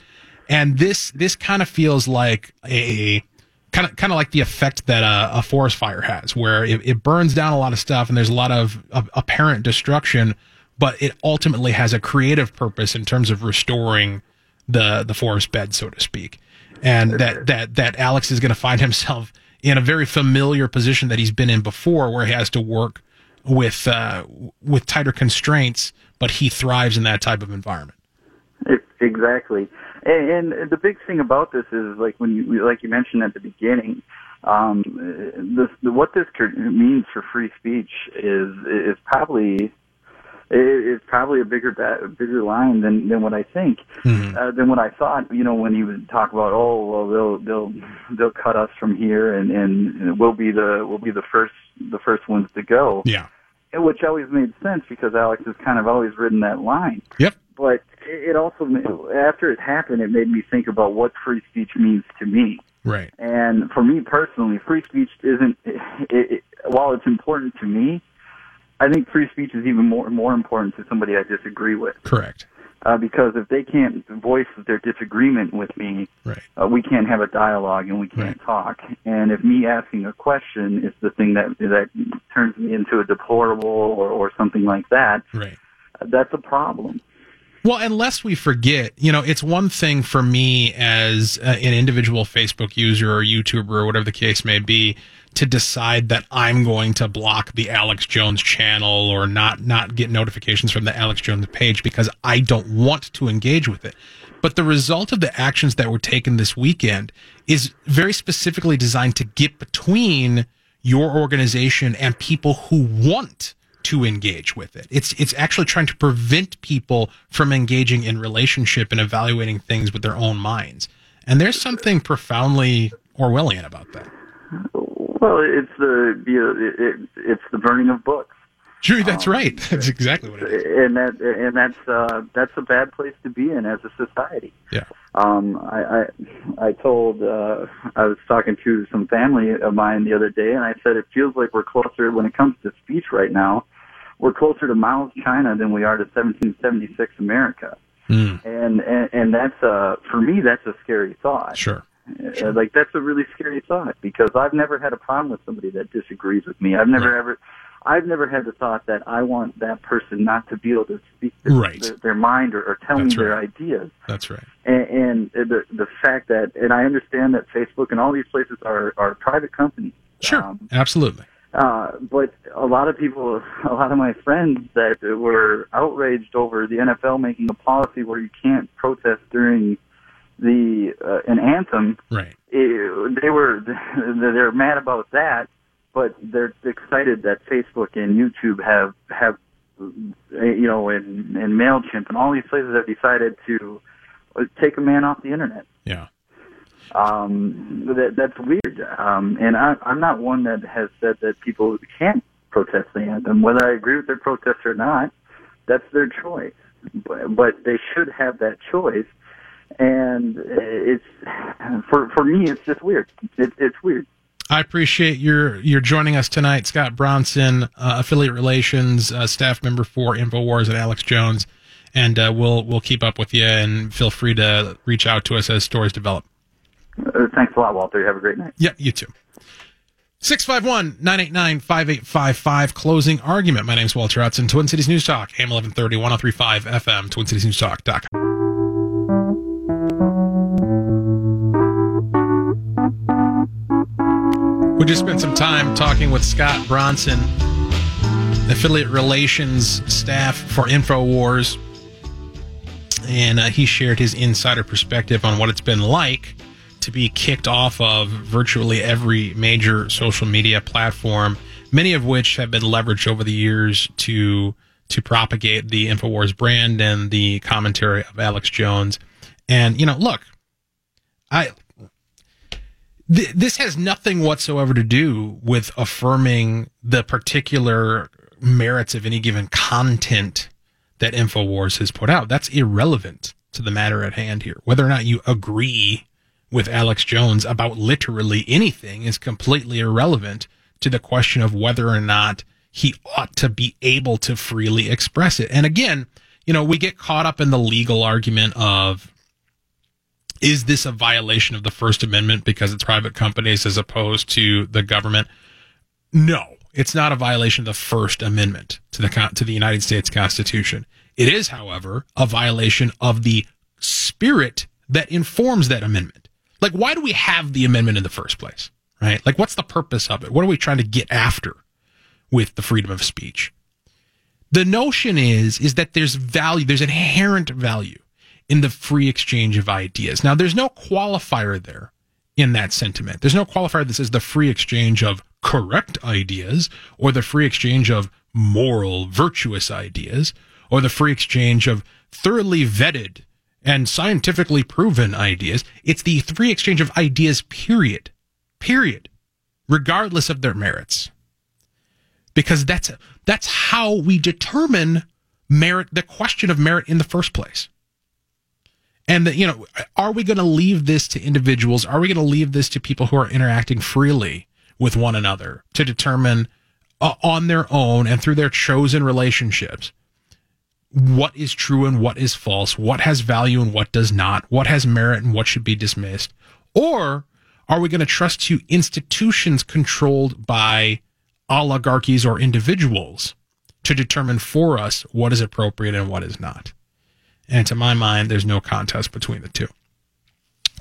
And this this kind of feels like a kind of kind of like the effect that a, a forest fire has, where it, it, burns down a lot of stuff and there's a lot of, of apparent destruction, but it ultimately has a creative purpose in terms of restoring the the forest bed, so to speak. And that that that Alex is going to find himself in a very familiar position that he's been in before, where he has to work with uh, with tighter constraints, but he thrives in that type of environment. Exactly, and, and the big thing about this is like when you like you mentioned at the beginning, um, this what this means for free speech is is probably it's probably a bigger bigger line than than what I think mm-hmm. uh, than what I thought. You know, when he would talk about, oh well, they'll they'll they'll cut us from here, and and we'll be the we'll be the first the first ones to go. Yeah, which always made sense because Alex has kind of always ridden that line. Yep. But it also after it happened, it made me think about what free speech means to me. Right. And for me personally, free speech isn't. It, it, while it's important to me, I think free speech is even more more important to somebody I disagree with. Correct. Uh, because if they can't voice their disagreement with me, right. uh, we can't have a dialogue and we can't right. talk. And if me asking a question is the thing that that turns me into a deplorable or, or something like that, right. Uh, that's a problem. Well, unless we forget, you know, it's one thing for me as an individual Facebook user or YouTuber or whatever the case may be to decide that I'm going to block the Alex Jones channel or not not get notifications from the Alex Jones page because I don't want to engage with it. But the result of the actions that were taken this weekend is very specifically designed to get between your organization and people who want to engage with it. It's it's actually trying to prevent people from engaging in relationship and evaluating things with their own minds. And there's something profoundly Orwellian about that. Well, it's the you know, it, it, it's the burning of books. True, that's um, right. That's exactly what it is. And that and that's uh, that's a bad place to be in as a society. Yeah. Um, I I, I told uh, I was talking to some family of mine the other day, and I said it feels like we're closer when it comes to speech right now. We're closer to Mao's China than we are to 1776 America. Mm. And, and and that's uh for me that's a scary thought. Sure. Uh, like that's a really scary thought because I've never had a problem with somebody that disagrees with me. I've never ever, I've never had the thought that I want that person not to be able to speak their, right. their, their mind or, or tell that's me right. their ideas. That's right. And, and the the fact that, and I understand that Facebook and all these places are are private companies. Sure, um, absolutely. Uh, but a lot of people, a lot of my friends that were outraged over the NFL making a policy where you can't protest during the uh, an anthem. Right. It, they were they're mad about that, but they're excited that Facebook and YouTube have have you know and and Mailchimp and all these places have decided to take a man off the internet. Yeah. Um, that that's weird. Um, and I, I'm not one that has said that people can't protest the anthem. Whether I agree with their protest or not, that's their choice. But, but they should have that choice and it's for for me it's just weird it, it's weird I appreciate your your joining us tonight, Scott Bronson, uh, affiliate relations uh, staff member for Infowars and Alex Jones, and uh, we'll we'll keep up with you and feel free to reach out to us as stories develop. Uh, thanks a lot, Walter. Have a great night. Yeah, you too. 651 989 5855. Closing argument. My name is Walter Hudson, Twin Cities News Talk, AM 1130, 1035 FM, TwinCitiesNewsTalk.com. We just spent some time talking with Scott Bronson, affiliate relations staff for InfoWars, and uh, he shared his insider perspective on what it's been like to be kicked off of virtually every major social media platform, many of which have been leveraged over the years to to propagate the InfoWars brand and the commentary of Alex Jones. And you know, look, I th- this has nothing whatsoever to do with affirming the particular merits of any given content that InfoWars has put out. That's irrelevant to the matter at hand here. Whether or not you agree with Alex Jones about literally anything is completely irrelevant to the question of whether or not he ought to be able to freely express it. And again, you know, we get caught up in the legal argument of Is this a violation of the First Amendment because it's private companies as opposed to the government? No, it's not a violation of the First Amendment to the to the United States Constitution. It is, however, a violation of the spirit that informs that amendment. Like, why do we have the amendment in the first place? Right? Like, what's the purpose of it? What are we trying to get after with the freedom of speech? The notion is is that there's value, there's inherent value in the free exchange of ideas. Now, there's no qualifier there in that sentiment. There's no qualifier that says the free exchange of correct ideas or the free exchange of moral, virtuous ideas or the free exchange of thoroughly vetted and scientifically proven ideas. It's the free exchange of ideas, period. Period. Regardless of their merits. Because that's, that's how we determine merit, the question of merit in the first place. And you know, are we going to leave this to individuals? Are we going to leave this to people who are interacting freely with one another to determine uh, on their own and through their chosen relationships what is true and what is false, what has value and what does not, what has merit and what should be dismissed? Or are we going to trust to institutions controlled by oligarchies or individuals to determine for us what is appropriate and what is not? And to my mind, there's no contest between the two.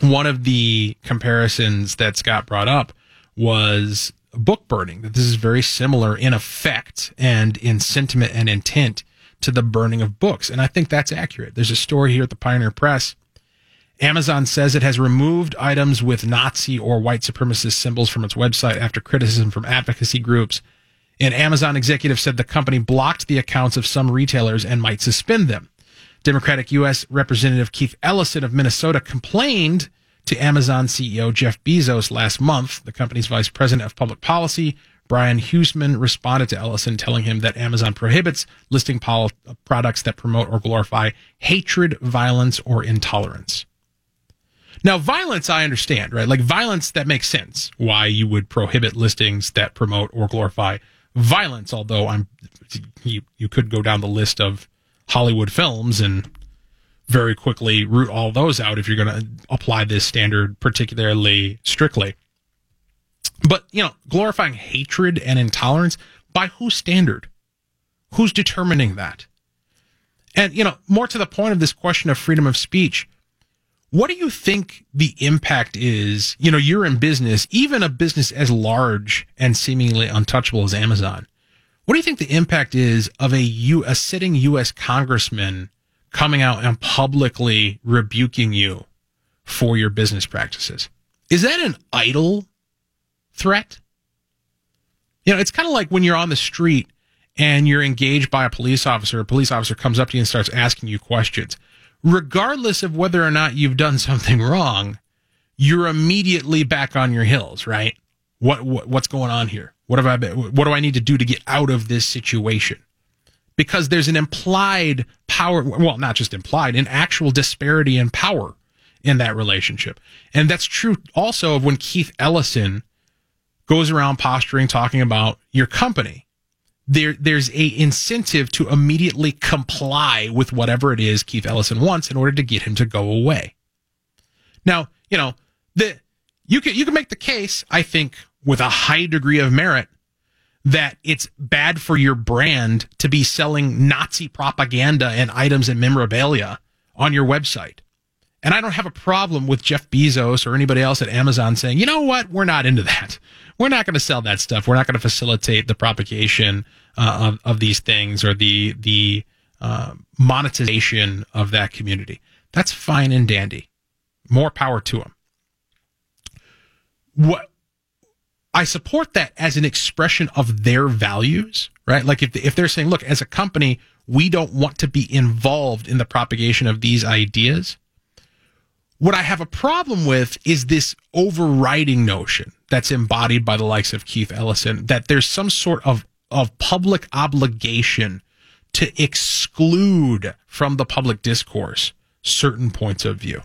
One of the comparisons that Scott brought up was book burning, that this is very similar in effect and in sentiment and intent to the burning of books. And I think that's accurate. There's a story here at the Pioneer Press. Amazon says it has removed items with Nazi or white supremacist symbols from its website after criticism from advocacy groups. An Amazon executive said the company blocked the accounts of some retailers and might suspend them. Democratic U.S. Representative Keith Ellison of Minnesota complained to Amazon CEO Jeff Bezos last month. The company's vice president of public policy, Brian Huseman, responded to Ellison, telling him that Amazon prohibits listing pol- products that promote or glorify hatred, violence, or intolerance. Now, violence, I understand, right? Like violence, that makes sense. Why you would prohibit listings that promote or glorify violence. Although I'm, you, you could go down the list of Hollywood films and very quickly root all those out if you're going to apply this standard particularly strictly. But, you know, glorifying hatred and intolerance by whose standard? Who's determining that? And, you know, more to the point of this question of freedom of speech, what do you think the impact is? You know, you're in business, even a business as large and seemingly untouchable as Amazon. What do you think the impact is of a U, a sitting U.S. congressman coming out and publicly rebuking you for your business practices? Is that an idle threat? You know, it's kind of like when you're on the street and you're engaged by a police officer. A police officer comes up to you and starts asking you questions. Regardless of whether or not you've done something wrong, you're immediately back on your heels, right? What, what what's going on here? What have I been, what do I need to do to get out of this situation? Because there's an implied power, well, not just implied, an actual disparity in power in that relationship. And that's true also of when Keith Ellison goes around posturing, talking about your company. There, there's a incentive to immediately comply with whatever it is Keith Ellison wants in order to get him to go away. Now, you know, the, you can, you can make the case, I think, with a high degree of merit that it's bad for your brand to be selling Nazi propaganda and items and memorabilia on your website. And I don't have a problem with Jeff Bezos or anybody else at Amazon saying, you know what, we're not into that. We're not going to sell that stuff. We're not going to facilitate the propagation uh, of, of these things or the the uh, monetization of that community. That's fine and dandy. More power to them. What I support that as an expression of their values, right? Like if, if they're saying, look, as a company, we don't want to be involved in the propagation of these ideas. What I have a problem with is this overriding notion that's embodied by the likes of Keith Ellison that there's some sort of, of public obligation to exclude from the public discourse certain points of view.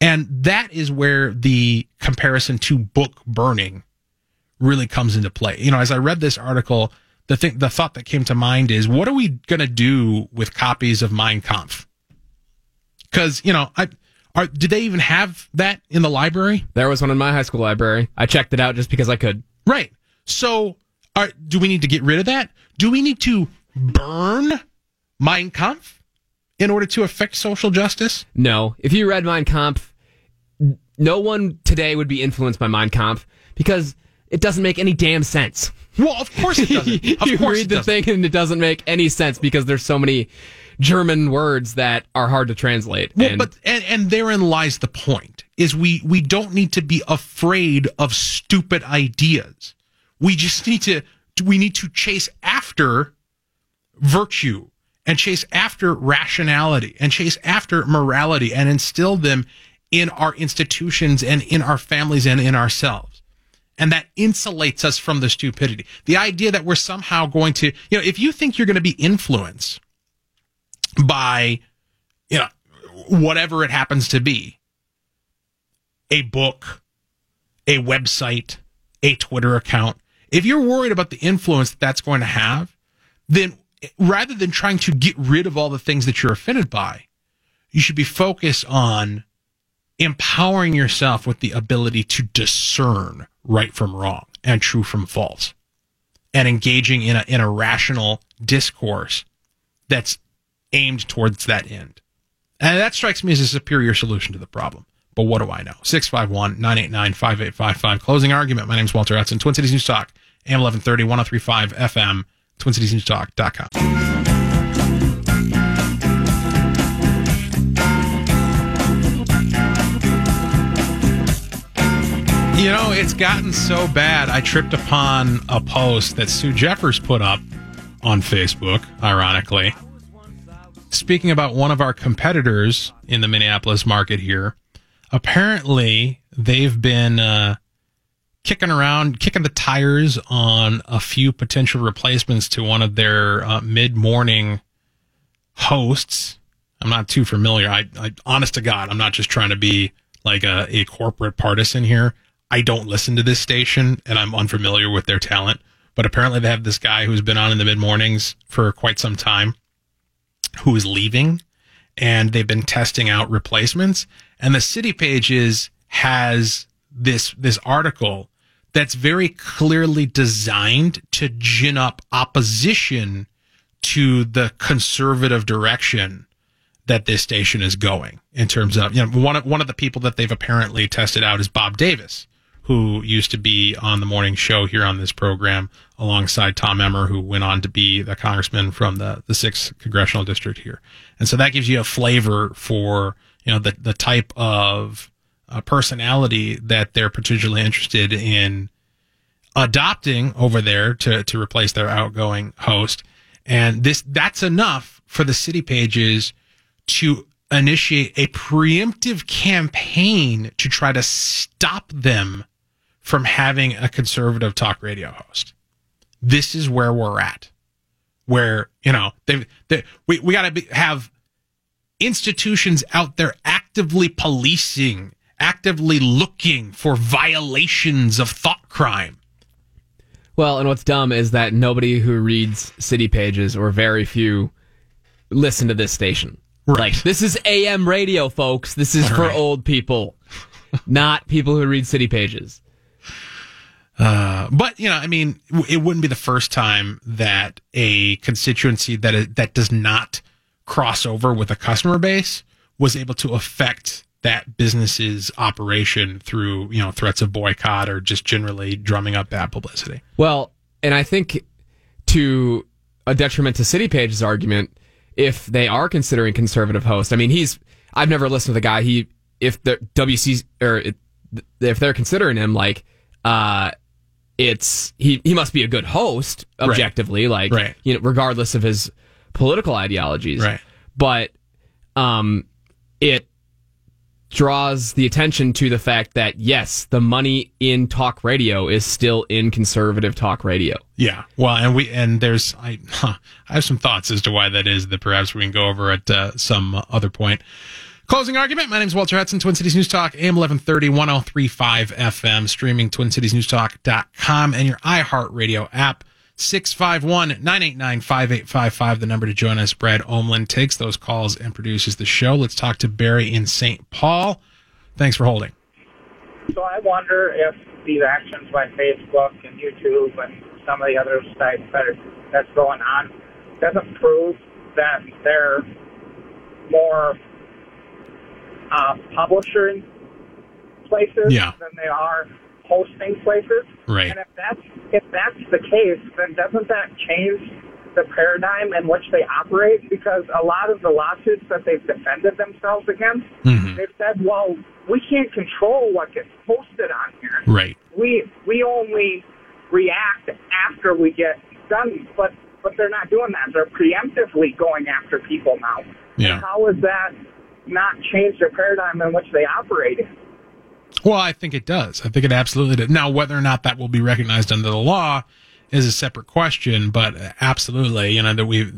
And that is where the comparison to book burning really comes into play. You know, as I read this article, the thing, the thought that came to mind is, what are we going to do with copies of Mein Kampf? Because you know, I Are, did they even have that in the library? There was one in my high school library. I checked it out just because I could. Right. So, are, do we need to get rid of that? Do we need to burn Mein Kampf in order to affect social justice? No. If you read Mein Kampf, no one today would be influenced by Mein Kampf because it doesn't make any damn sense. Well, of course it doesn't. Of you read the doesn't. thing and it doesn't make any sense because there's so many German words that are hard to translate. Well, and but and, and therein lies the point: is we we don't need to be afraid of stupid ideas. We just need to we need to chase after virtue and chase after rationality and chase after morality and instill them in our institutions and in our families and in ourselves. And that insulates us from the stupidity. The idea that we're somehow going to, you know, if you think you're going to be influenced by, you know, whatever it happens to be a book, a website, a Twitter account. If you're worried about the influence that that's going to have, then rather than trying to get rid of all the things that you're offended by, you should be focused on empowering yourself with the ability to discern right from wrong and true from false and engaging in a, in a rational discourse that's aimed towards that end. And that strikes me as a superior solution to the problem. But what do I know? 651 989 5855. Closing argument. My name is Walter Hudson, Twin Cities News Talk, AM 1130, 1035 FM, TwinCitiesNewsTalk.com. You know, it's gotten so bad. I tripped upon a post that Sue Jeffers put up on Facebook, ironically, speaking about one of our competitors in the Minneapolis market here. Apparently, they've been uh, kicking around, kicking the tires on a few potential replacements to one of their uh, mid morning hosts. I'm not too familiar. I, I, honest to God, I'm not just trying to be like a, a corporate partisan here. I don't listen to this station and I'm unfamiliar with their talent, but apparently they have this guy who's been on in the mid mornings for quite some time who is leaving and they've been testing out replacements and the city pages has this this article that's very clearly designed to gin up opposition to the conservative direction that this station is going in terms of you know one of one of the people that they've apparently tested out is Bob Davis who used to be on the morning show here on this program alongside Tom Emmer, who went on to be the congressman from the, the sixth congressional district here. And so that gives you a flavor for, you know, the, the type of uh, personality that they're particularly interested in adopting over there to, to replace their outgoing host. And this, that's enough for the city pages to initiate a preemptive campaign to try to stop them from having a conservative talk radio host. This is where we're at. Where, you know, they, they we, we got to have institutions out there actively policing, actively looking for violations of thought crime. Well, and what's dumb is that nobody who reads city pages, or very few, listen to this station. Right. Like, this is AM radio, folks. This is for Right. old people, not people who read city pages. Uh, but you know, I mean, it wouldn't be the first time that a constituency that that does not cross over with a customer base was able to affect that business's operation through you know threats of boycott or just generally drumming up bad publicity. Well, and I think to a detriment to City Page's argument, if they are considering conservative host, I mean, he's I've never listened to the guy. He if the WC or if they're considering him like uh it's he he must be a good host objectively like Right. you know regardless of his political ideologies Right. but um it draws the attention to the fact that yes the money in talk radio is still in conservative talk radio Yeah, well, and we and there's I huh, I have some thoughts as to why that is that perhaps we can go over at uh, some other point. Closing argument. My name is Walter Hudson, Twin Cities News Talk, AM 1130, 1035 FM, streaming twincitiesnewstalk.com and your iHeartRadio app. 651 989 5855, the number to join us. Brad Omlin takes those calls and produces the show. Let's talk to Barry in St. Paul. Thanks for holding. So I wonder if these actions by Facebook and YouTube and some of the other sites that are, that's going on doesn't prove that they're more uh, publishing places Yeah. than they are hosting places. Right. And if that's if that's the case, then doesn't that change the paradigm in which they operate? Because a lot of the lawsuits that they've defended themselves against, Mhm. they've said, "Well, we can't control what gets posted on here. Right. We we only react after we get done." But but they're not doing that. They're preemptively going after people now. Yeah. How has that not changed their paradigm in which they operate? Well, I think it does. I think it absolutely does. Now, whether or not that will be recognized under the law is a separate question, but absolutely, you know, that we,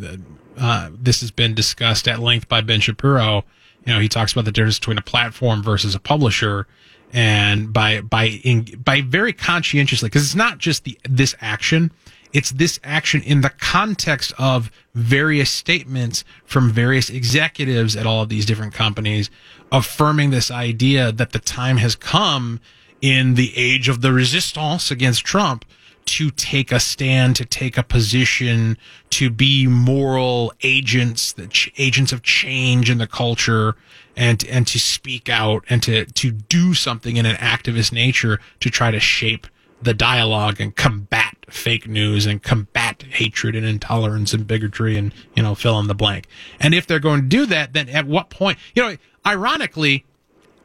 uh, this has been discussed at length by Ben Shapiro. You know, he talks about the difference between a platform versus a publisher. And by, by, in, by very conscientiously, because it's not just the, this action, it's this action in the context of various statements from various executives at all of these different companies affirming this idea that the time has come in the age of the resistance against Trump to take a stand, to take a position, to be moral agents, the ch- agents of change in the culture, and and to speak out and to to do something in an activist nature to try to shape the dialogue and combat fake news and combat hatred and intolerance and bigotry and you know fill in the blank. And if they're going to do that, then at what point? You know, ironically,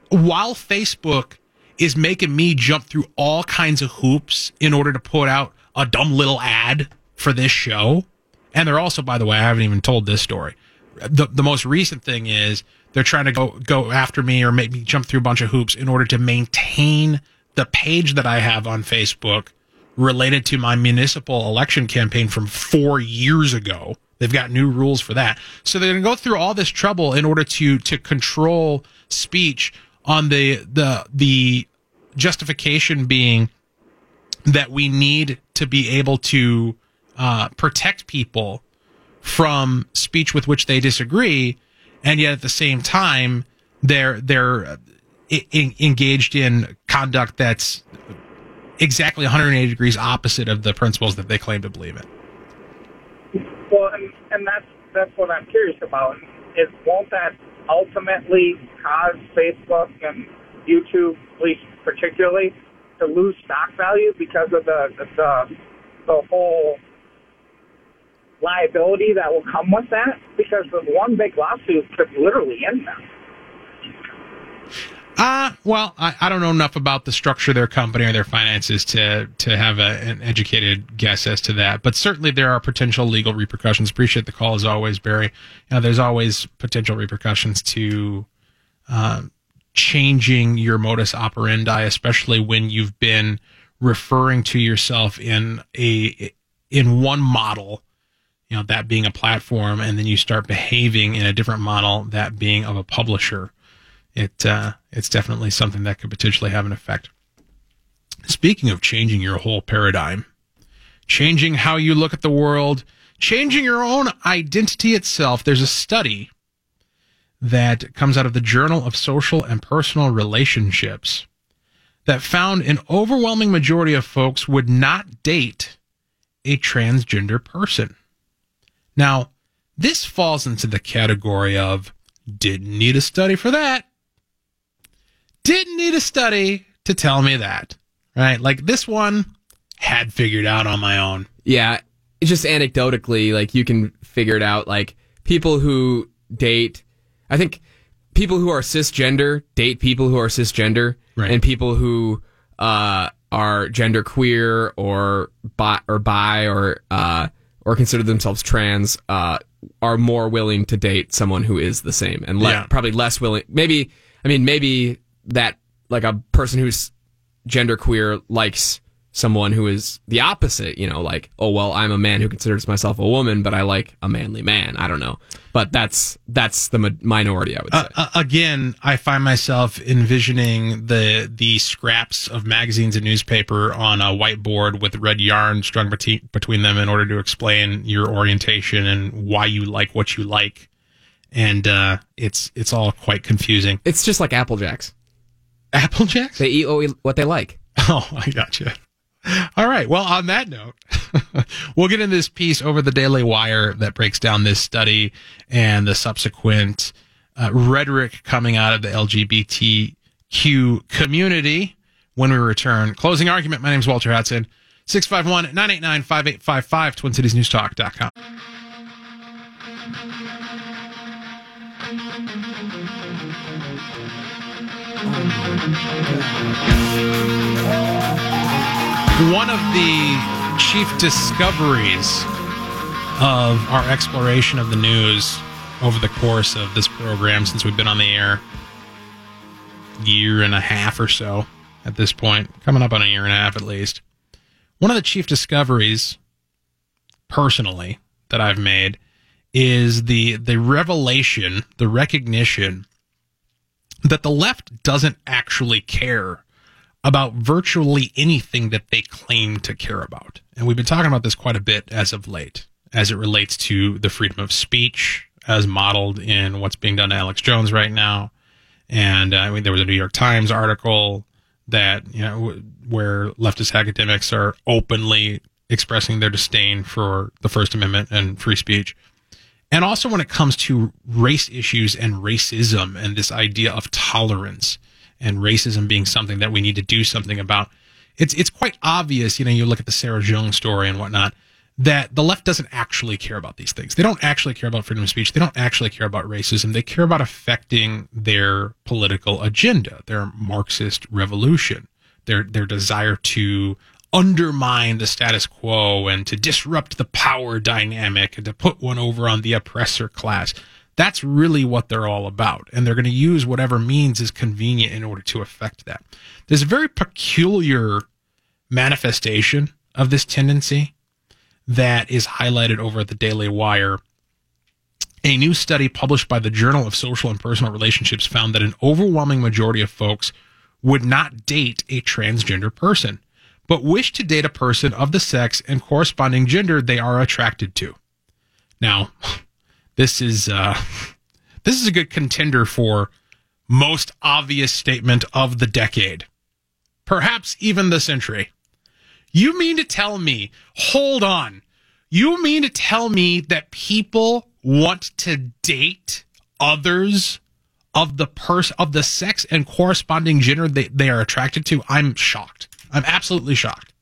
while Facebook is making me jump through all kinds of hoops in order to put out a dumb little ad for this show. And they're also, by the way, I haven't even told this story. The, the most recent thing is they're trying to go, go after me or make me jump through a bunch of hoops in order to maintain the page that I have on Facebook related to my municipal election campaign from four years ago. They've got new rules for that. So they're going to go through all this trouble in order to, to control speech on the, the, the justification being that we need to be able to, uh, protect people from speech with which they disagree. And yet at the same time, they're, they're uh, e- engaged in conduct that's exactly 180 degrees opposite of the principles that they claim to believe in. Well, and, and that's that's what I'm curious about. Is won't that ultimately cause Facebook and YouTube, at least particularly, to lose stock value because of the the the whole liability that will come with that? Because the one big lawsuit could literally end them. Uh, well, I, I don't know enough about the structure of their company or their finances to to have a, an educated guess as to that. But certainly there are potential legal repercussions. Appreciate the call as always, Barry. You know, there's always potential repercussions to uh, changing your modus operandi, especially when you've been referring to yourself in a in one model you know that being a platform and then you start behaving in a different model that being of a publisher it uh, it's definitely something that could potentially have an effect speaking of changing your whole paradigm changing how you look at the world changing your own identity itself there's a study that comes out of the journal of social and personal relationships that found an overwhelming majority of folks would not date a transgender person now, this falls into the category of didn't need a study for that. Didn't need a study to tell me that. Right? Like this one had figured out on my own. Yeah, just anecdotally, like you can figure it out. Like people who date, I think people who are cisgender date people who are cisgender, Right. and people who uh, are gender queer or bi or bi or uh, or consider themselves trans uh, are more willing to date someone who is the same and le- Yeah. probably less willing. Maybe I mean maybe that like a person who's gender queer likes someone who is the opposite, you know, like, oh well, I'm a man who considers myself a woman, but I like a manly man. I don't know, but that's that's the mi- minority, I would say. Uh, uh, again, I find myself envisioning the the scraps of magazines and newspaper on a whiteboard with red yarn strung bete- between them in order to explain your orientation and why you like what you like, and uh, it's it's all quite confusing. it's just like Apple Jacks. Apple Jacks? They eat what they like. Oh, I gotcha. All right. Well, on that note, we'll get into this piece over the Daily Wire that breaks down this study and the subsequent uh, rhetoric coming out of the LGBTQ community when we return. Closing argument. My name is Walter Hudson. 651 989 5855, TwinCitiesNewsTalk.com. One of the chief discoveries of our exploration of the news over the course of this program since we've been on the air year and a half or so at this point, coming up on a year and a half at least. One of the chief discoveries personally that I've made is the the revelation, the recognition that the left doesn't actually care about virtually anything that they claim to care about. And we've been talking about this quite a bit as of late, as it relates to the freedom of speech, as modeled in what's being done to Alex Jones right now. And uh, I mean, there was a New York Times article that, you know, where leftist academics are openly expressing their disdain for the First Amendment and free speech. And also when it comes to race issues and racism and this idea of tolerance and racism being something that we need to do something about, it's it's quite obvious, you know, you look at the Sarah Jones story and whatnot, that the left doesn't actually care about these things. They don't actually care about freedom of speech. They don't actually care about racism. They care about affecting their political agenda, their Marxist revolution, their their desire to undermine the status quo and to disrupt the power dynamic and to put one over on the oppressor class. That's really what they're all about. And they're going to use whatever means is convenient in order to affect that. There's a very peculiar manifestation of this tendency that is highlighted over at the Daily Wire. A new study published by the Journal of Social and Personal Relationships found that an overwhelming majority of folks would not date a transgender person, but wish to date a person of the sex and corresponding gender they are attracted to. Now, this is uh, this is a good contender for most obvious statement of the decade, perhaps even the century. You mean to tell me, hold on, you mean to tell me that people want to date others of the person of the sex and corresponding gender they, they are attracted to? I'm shocked. I'm absolutely shocked.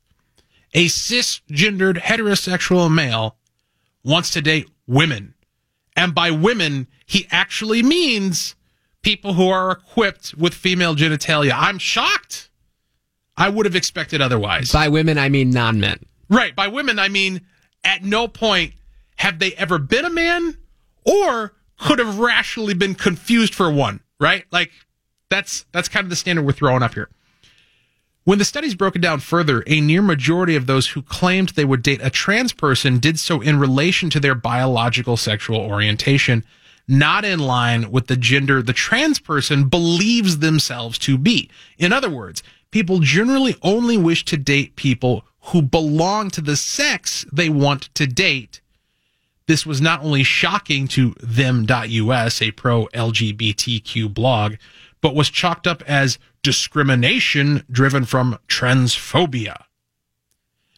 A cisgendered heterosexual male wants to date women. And by women, he actually means people who are equipped with female genitalia. I'm shocked. I would have expected otherwise. By women, I mean non men. Right. By women, I mean at no point have they ever been a man or could have rationally been confused for one, right? Like that's that's kind of the standard we're throwing up here. When the study's broken down further, a near majority of those who claimed they would date a trans person did so in relation to their biological sexual orientation, not in line with the gender the trans person believes themselves to be. In other words, people generally only wish to date people who belong to the sex they want to date. This was not only shocking to them.us, a pro LGBTQ blog, but was chalked up as discrimination driven from transphobia.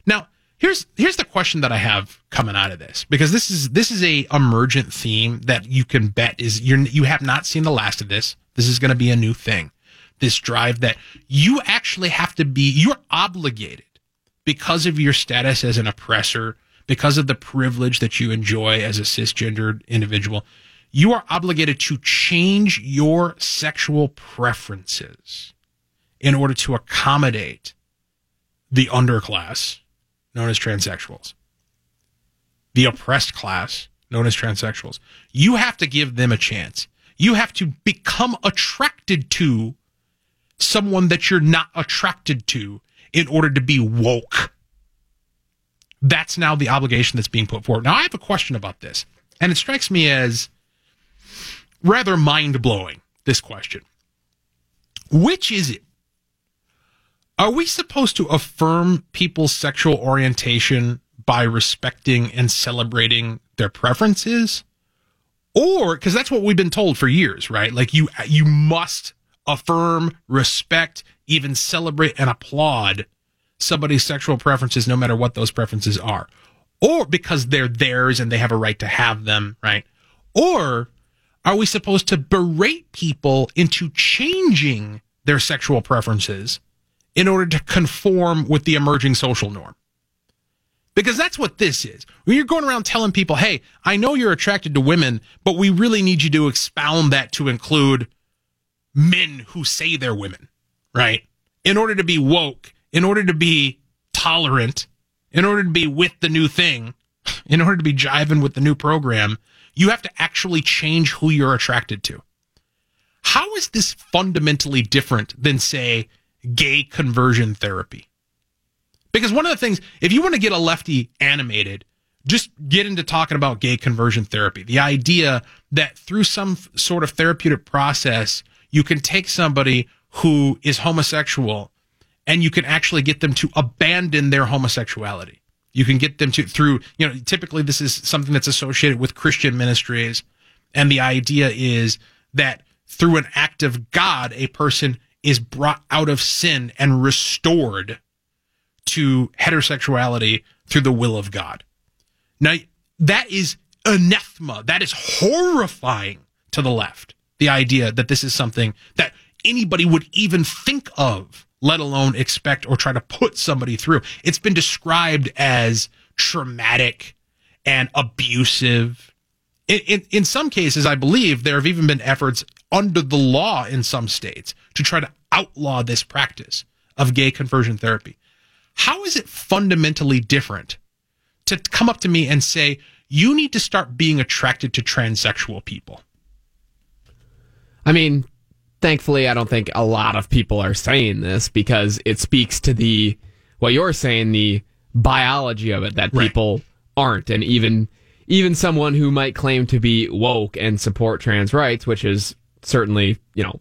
Now, here's here's the question that I have coming out of this because this is this is a emergent theme that you can bet is you you have not seen the last of this. This is going to be a new thing. This drive that you actually have to be you're obligated because of your status as an oppressor, because of the privilege that you enjoy as a cisgendered individual. You are obligated to change your sexual preferences in order to accommodate the underclass known as transsexuals, the oppressed class known as transsexuals. You have to give them a chance. You have to become attracted to someone that you're not attracted to in order to be woke. That's now the obligation that's being put forward. Now, I have a question about this, and it strikes me as rather mind blowing this question. Which is it? Are we supposed to affirm people's sexual orientation by respecting and celebrating their preferences? Or because that's what we've been told for years, right? Like you you must affirm, respect, even celebrate and applaud somebody's sexual preferences no matter what those preferences are. Or because they're theirs and they have a right to have them, right? Or are we supposed to berate people into changing their sexual preferences in order to conform with the emerging social norm? Because that's what this is. When you're going around telling people, hey, I know you're attracted to women, but we really need you to expound that to include men who say they're women, right? In order to be woke, in order to be tolerant, in order to be with the new thing, in order to be jiving with the new program, you have to actually change who you're attracted to. How is this fundamentally different than, say, gay conversion therapy? Because one of the things, if you want to get a lefty animated, just get into talking about gay conversion therapy. The idea that through some sort of therapeutic process, you can take somebody who is homosexual and you can actually get them to abandon their homosexuality. You can get them to through, you know, typically this is something that's associated with Christian ministries. And the idea is that through an act of God, a person is brought out of sin and restored to heterosexuality through the will of God. Now, that is anathema. That is horrifying to the left. The idea that this is something that anybody would even think of let alone expect or try to put somebody through. It's been described as traumatic and abusive. In, in, in, some cases, I believe there have even been efforts under the law in some states to try to outlaw this practice of gay conversion therapy. How is it fundamentally different to come up to me and say, you need to start being attracted to transsexual people? I mean, thankfully, I don't think a lot of people are saying this because it speaks to the what you're saying, the biology of it that right. people aren't, and even even someone who might claim to be woke and support trans rights, which is certainly you know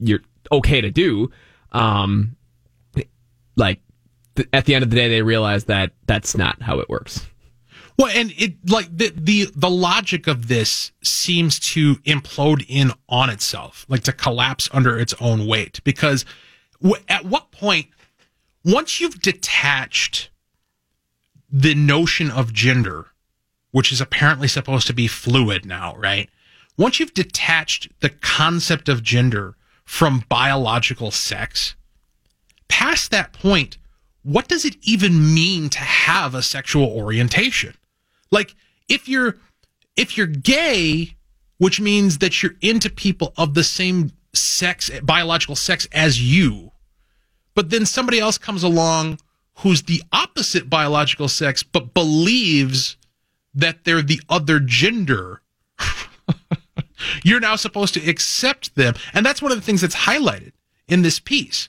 you're okay to do. Um, like th- at the end of the day, they realize that that's not how it works. Well, and it like the the the logic of this seems to implode in on itself, like to collapse under its own weight. Because w- at what point, once you've detached the notion of gender, which is apparently supposed to be fluid now, right? Once you've detached the concept of gender from biological sex, past that point, what does it even mean to have a sexual orientation? Like if you're if you're gay, which means that you're into people of the same sex, biological sex as you, but then somebody else comes along who's the opposite biological sex but believes that they're the other gender. you're now supposed to accept them. And that's one of the things that's highlighted in this piece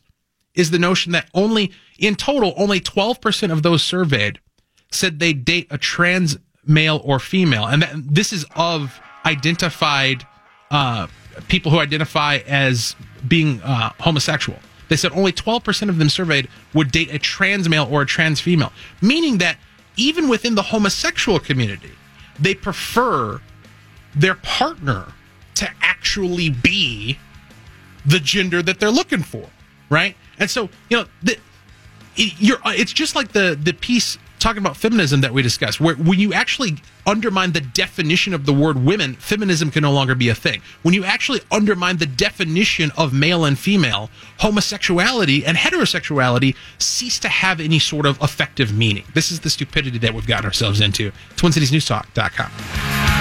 is the notion that only in total only 12% of those surveyed said they date a trans male or female, and that, this is of identified uh, people who identify as being uh, homosexual. They said only 12% of them surveyed would date a trans male or a trans female, meaning that even within the homosexual community, they prefer their partner to actually be the gender that they're looking for, right? And so, you know, the, it, you're, it's just like the the piece talking about feminism that we discussed, where when you actually undermine the definition of the word women, feminism can no longer be a thing. When you actually undermine the definition of male and female, homosexuality and heterosexuality cease to have any sort of effective meaning. This is the stupidity that we've gotten ourselves into. TwinCitiesNewsTalk.com.